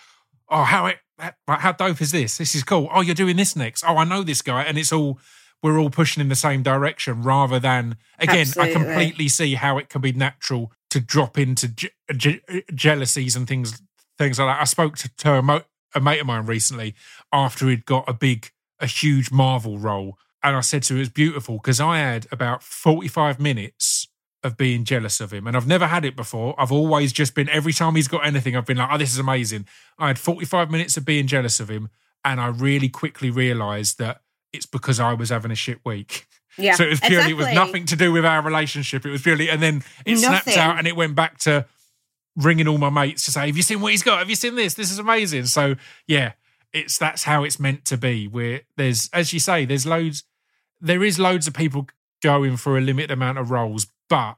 "Oh, how it, how dope is this? This is cool. Oh, you're doing this next. Oh, I know this guy." And it's all we're all pushing in the same direction, rather than again, I completely see how it can be natural to drop into je- je- jealousies and things things like that. I spoke to, to a, mo- a mate of mine recently after he'd got a big, a huge Marvel role. And I said to him, it was beautiful because I had about 45 minutes of being jealous of him. And I've never had it before. I've always just been, every time he's got anything, I've been like, oh, this is amazing. I had 45 minutes of being jealous of him. And I really quickly realized that it's because I was having a shit week. Yeah, so it was purely, it was nothing to do with our relationship. It was purely, and then it snapped out and it went back to ringing all my mates to say, have you seen what he's got? Have you seen this? This is amazing. So yeah, it's that's how it's meant to be. Where there's, as you say, there's loads, there is loads of people going for a limited amount of roles, but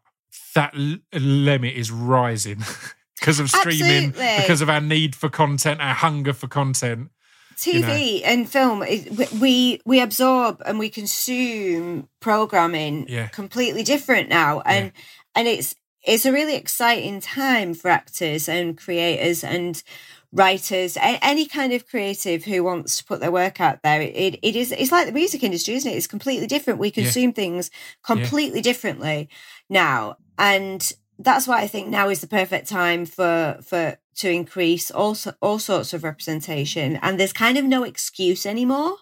that l- limit is rising [LAUGHS] because of streaming, Absolutely. because of our need for content, our hunger for content. TV and film, we we absorb and we consume programming Yeah. completely different now, and and it's it's a really exciting time for actors and creators and writers, any kind of creative who wants to put their work out there. It, it, is it's like the music industry, isn't it? It's completely different. We Yeah. consume things completely differently now, and that's why I think now is the perfect time for for to increase all all sorts of representation. And there's kind of no excuse anymore.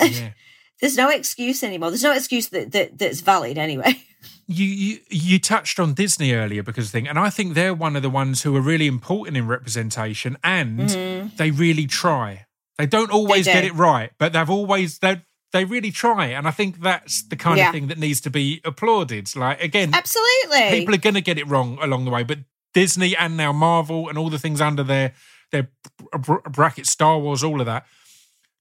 Yeah. [LAUGHS] There's no excuse anymore. There's no excuse that, that that's valid anyway. [LAUGHS] You, you you touched on Disney earlier because of the thing, and I think they're one of the ones who are really important in representation, and mm-hmm. they really try. They don't always do. get it right, but they've always they they really try, and I think that's the kind Yeah. of thing that needs to be applauded. Like again, Absolutely. people are going to get it wrong along the way, but Disney and now Marvel and all the things under their their br- br- bracket, Star Wars, all of that,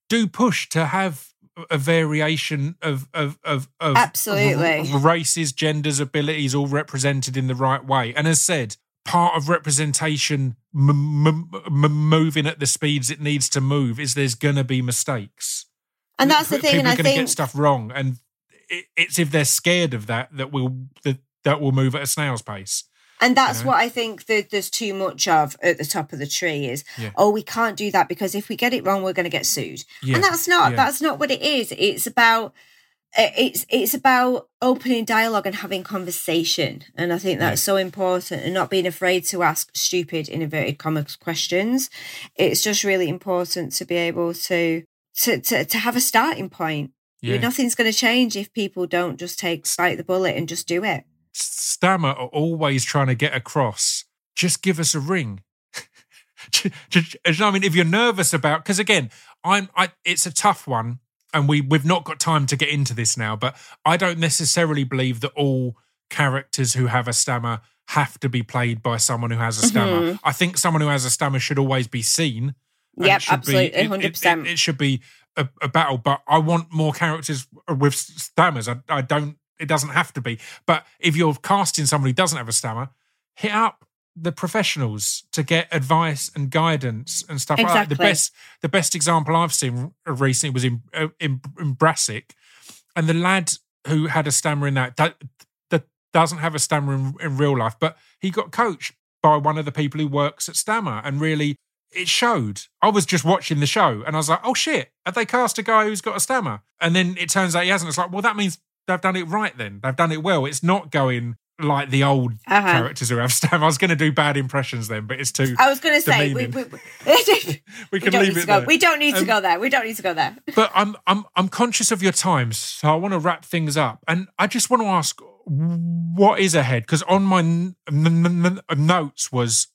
do push to have a variation of of of, of Absolutely. r- races, genders, abilities, all represented in the right way. And as said, part of representation m- m- m- moving at the speeds it needs to move is there's going to be mistakes and that's the People thing. And are going to think get stuff wrong, and it, it's if they're scared of that that will that that will move at a snail's pace. And that's know? what I think that there's too much of at the top of the tree is, Yeah. oh, we can't do that because if we get it wrong, we're going to get sued. Yeah, And that's not yeah. that's not what it is. It's about uh, it's it's about opening dialogue and having conversation. And I think that's so important and not being afraid to ask stupid in inverted commas questions. It's just really important to be able to to to, to have a starting point. Yeah. Nothing's going to change if people don't just take bite the bullet and just do it. STAMMA are always trying to get across. Just give us a ring. [LAUGHS] I mean, if you're nervous about, because again, I'm, I, it's a tough one, and we we've not got time to get into this now. But I don't necessarily believe that all characters who have a stammer have to be played by someone who has a stammer. I think someone who has a stammer should always be seen. it Yep, absolutely, it- it- 100%. It, it should be a, a battle, but I want more characters with stammers. I, I don't. It doesn't have to be. But if you're casting somebody who doesn't have a stammer, hit up the professionals to get advice and guidance and stuff like that. The Exactly. best, the best example I've seen recently was in uh, in, in Brassic, and the lad who had a stammer in that that, that doesn't have a stammer in, in real life, but he got coached by one of the people who works at STAMMA, and really it showed. I was just watching the show, and I was like, "Oh shit, have they cast a guy who's got a stammer?" And then it turns out he hasn't. It's like, well, that means they've done it right. Then they've done it well. It's not going like the old Uh-huh. characters who have stammer. [LAUGHS] I was going to do bad impressions then, but it's too. I was going to say we, we, we, [LAUGHS] we [LAUGHS] we can don't leave need it to go. there. We don't need to Um, go there. We don't need to go there. but I'm I'm I'm conscious of your times, so I want to wrap things up, and I just want to ask what is ahead? Because on my n- n- n- notes was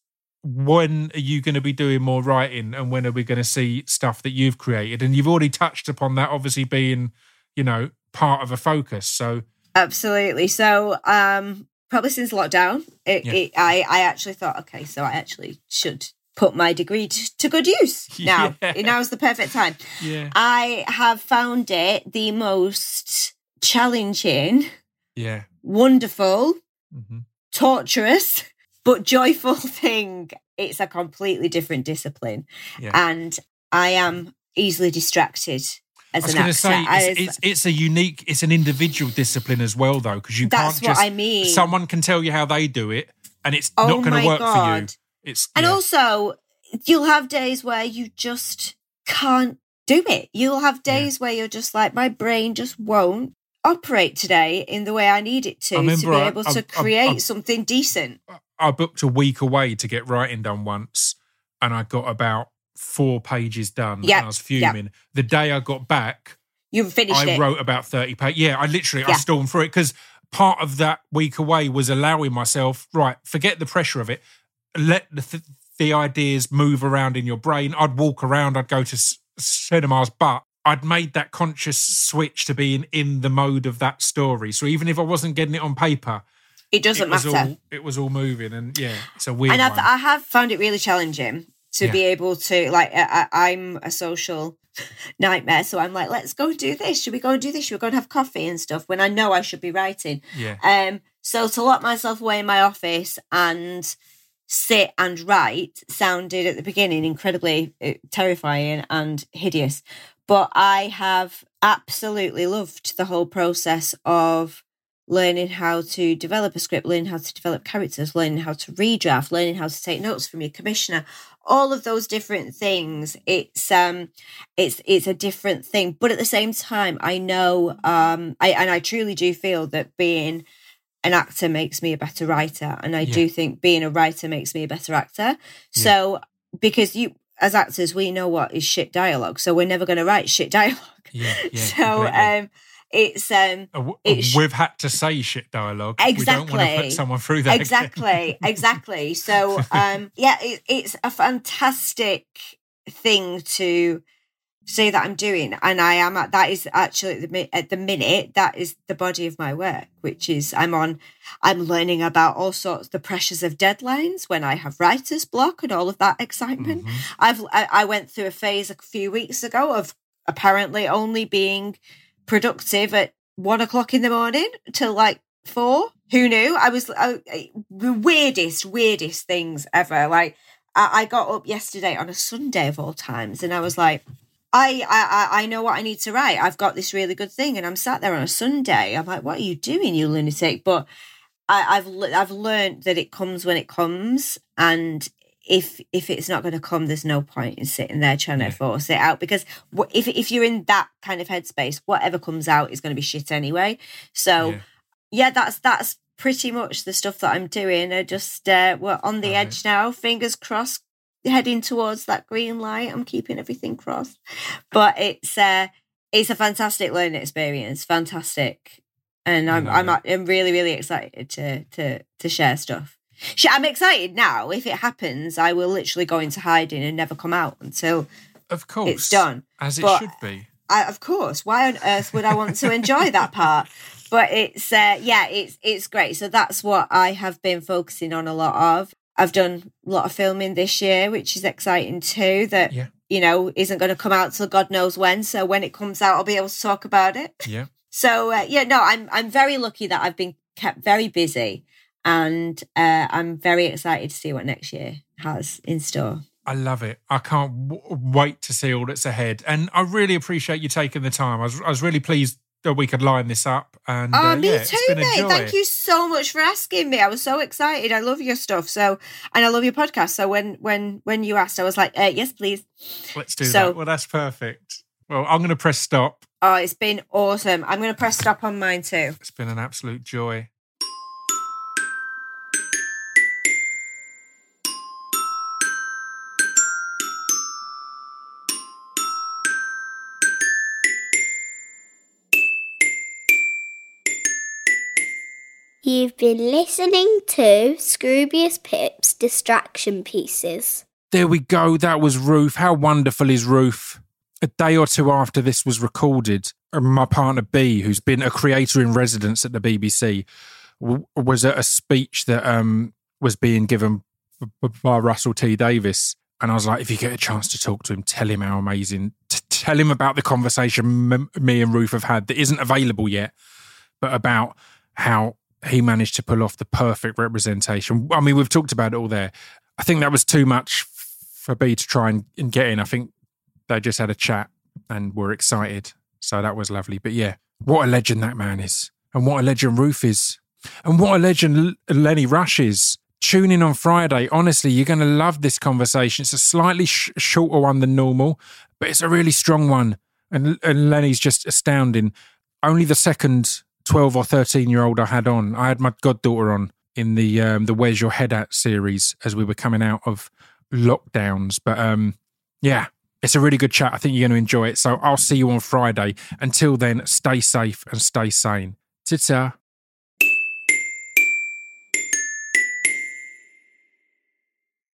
when are you going to be doing more writing and when are we going to see stuff that you've created? And you've already touched upon that, obviously being, you know, part of a focus. So absolutely. So, um, probably since lockdown, it, yeah. it, I I actually thought, okay, so I actually should put my degree t- to good use [LAUGHS] now. Yeah. Now's the perfect time. Yeah. I have found it the most challenging, yeah, wonderful, mm-hmm. torturous, [LAUGHS] but joyful [LAUGHS] thing. It's a completely different discipline. Yeah. And I am easily distracted as I was going to say it's, it's, it's, a unique, it's an individual discipline as well, though, because you that's can't just. I mean. Someone can tell you how they do it, and it's oh not going to work God. for you. It's and yeah. also you'll have days where you just can't do it. You'll have days yeah. where you're just like, my brain just won't operate today in the way I need it to to be able I, to I, create I, something decent. I booked a week away to get writing done once, and I got about four pages done. Yeah, I was fuming. Yep. The day I got back, you finished I it. wrote about thirty pages. Yeah, I literally yeah. I stormed through it because part of that week away was allowing myself right. Forget the pressure of it. Let the th- the ideas move around in your brain. I'd walk around. I'd go to s- cinemas, but I'd made that conscious switch to being in the mode of that story. So even if I wasn't getting it on paper, it doesn't it matter. All, it was all moving, and yeah, it's a weird. And I've. I have found it really challenging to yeah. be able to like. I, I'm a social [LAUGHS] nightmare, so I'm like, let's go do this. Should we go and do this? Should we go and have coffee and stuff? When I know I should be writing. Yeah. Um. So to lock myself away in my office and sit and write sounded at the beginning incredibly uh, terrifying and hideous. But I have absolutely loved the whole process of learning how to develop a script, learning how to develop characters, learning how to redraft, learning how to take notes from your commissioner, all of those different things. It's um it's it's a different thing. But at the same time, I know um I and I truly do feel that being an actor makes me a better writer. And I yeah. do think being a writer makes me a better actor. Yeah. So because you as actors, we know what is shit dialogue. So we're never gonna write shit dialogue. Yeah, [LAUGHS] yeah so um it's um it's, we've had to say shit dialogue. Exactly we don't want to put someone through that exactly. [LAUGHS] Exactly. So um yeah it, it's a fantastic thing to say that i'm doing and i am at that is actually at the, at the minute that is the body of my work which is i'm on i'm learning about all sorts the pressures of deadlines when i have writer's block and all of that excitement. Mm-hmm. i've I, I went through a phase a few weeks ago of apparently only being productive at one o'clock in the morning till like four. Who knew? I was the weirdest, weirdest things ever. Like I, I got up yesterday on a Sunday of all times, and I was like, I, I I know what I need to write. I've got this really good thing, and I'm sat there on a Sunday. I'm like, what are you doing, you lunatic? But I, I've I've learned that it comes when it comes, and if if it's not going to come, there's no point in sitting there trying yeah. to force it out because if if you're in that kind of headspace, whatever comes out is going to be shit anyway. So yeah, yeah that's that's pretty much the stuff that I'm doing. I just uh, we're on the edge now. Fingers crossed, heading towards that green light. I'm keeping everything crossed, but it's uh, it's a fantastic learning experience. Fantastic, and I'm I'm, I'm really really excited to to to share stuff. I'm excited now. If it happens, I will literally go into hiding and never come out until of course it's done. As it but should be. I, of course. Why on earth would I want to enjoy that [LAUGHS] part? But it's uh, yeah, it's it's great. So that's what I have been focusing on a lot of. I've done a lot of filming this year, which is exciting too. That yeah. you know isn't going to come out till God knows when. So when it comes out, I'll be able to talk about it. Yeah. So uh, yeah, no, I'm I'm very lucky that I've been kept very busy and uh, I'm very excited to see what next year has in store. I love it. I can't w- wait to see all that's ahead, and I really appreciate you taking the time. I was, I was really pleased that we could line this up. And oh, uh, me yeah, too, mate. Thank you so much for asking me. I was so excited. I love your stuff. So, and I love your podcast. So when when when you asked, I was like, uh, yes, please. Let's do so, that. Well, that's perfect. Well, I'm going to press stop. Oh, it's been awesome. I'm going to press stop on mine too. It's been an absolute joy. You've been listening to Scroobius Pip's Distraction Pieces. There we go. That was Ruth. How wonderful is Ruth? A day or two after this was recorded, my partner B, who's been a creator in residence at the BBC, was at a speech that um, was being given by Russell T Davies. And I was like, if you get a chance to talk to him, tell him how amazing, tell him about the conversation me and Ruth have had that isn't available yet, but about how he managed to pull off the perfect representation. I mean, we've talked about it all there. I think that was too much for B to try and, and get in. I think they just had a chat and were excited. So that was lovely. But yeah, what a legend that man is. And what a legend Ruth is. And what a legend Lenny Rush is. Tune in on Friday. Honestly, you're going to love this conversation. It's a slightly sh- shorter one than normal, but it's a really strong one. And, and Lenny's just astounding. Only the second 12 or 13 year old I had on, I had my goddaughter on in the um, the Where's Your Head At series as we were coming out of lockdowns. But um, yeah, it's a really good chat. I think you're going to enjoy it. So I'll see you on Friday. Until then, stay safe and stay sane. Ta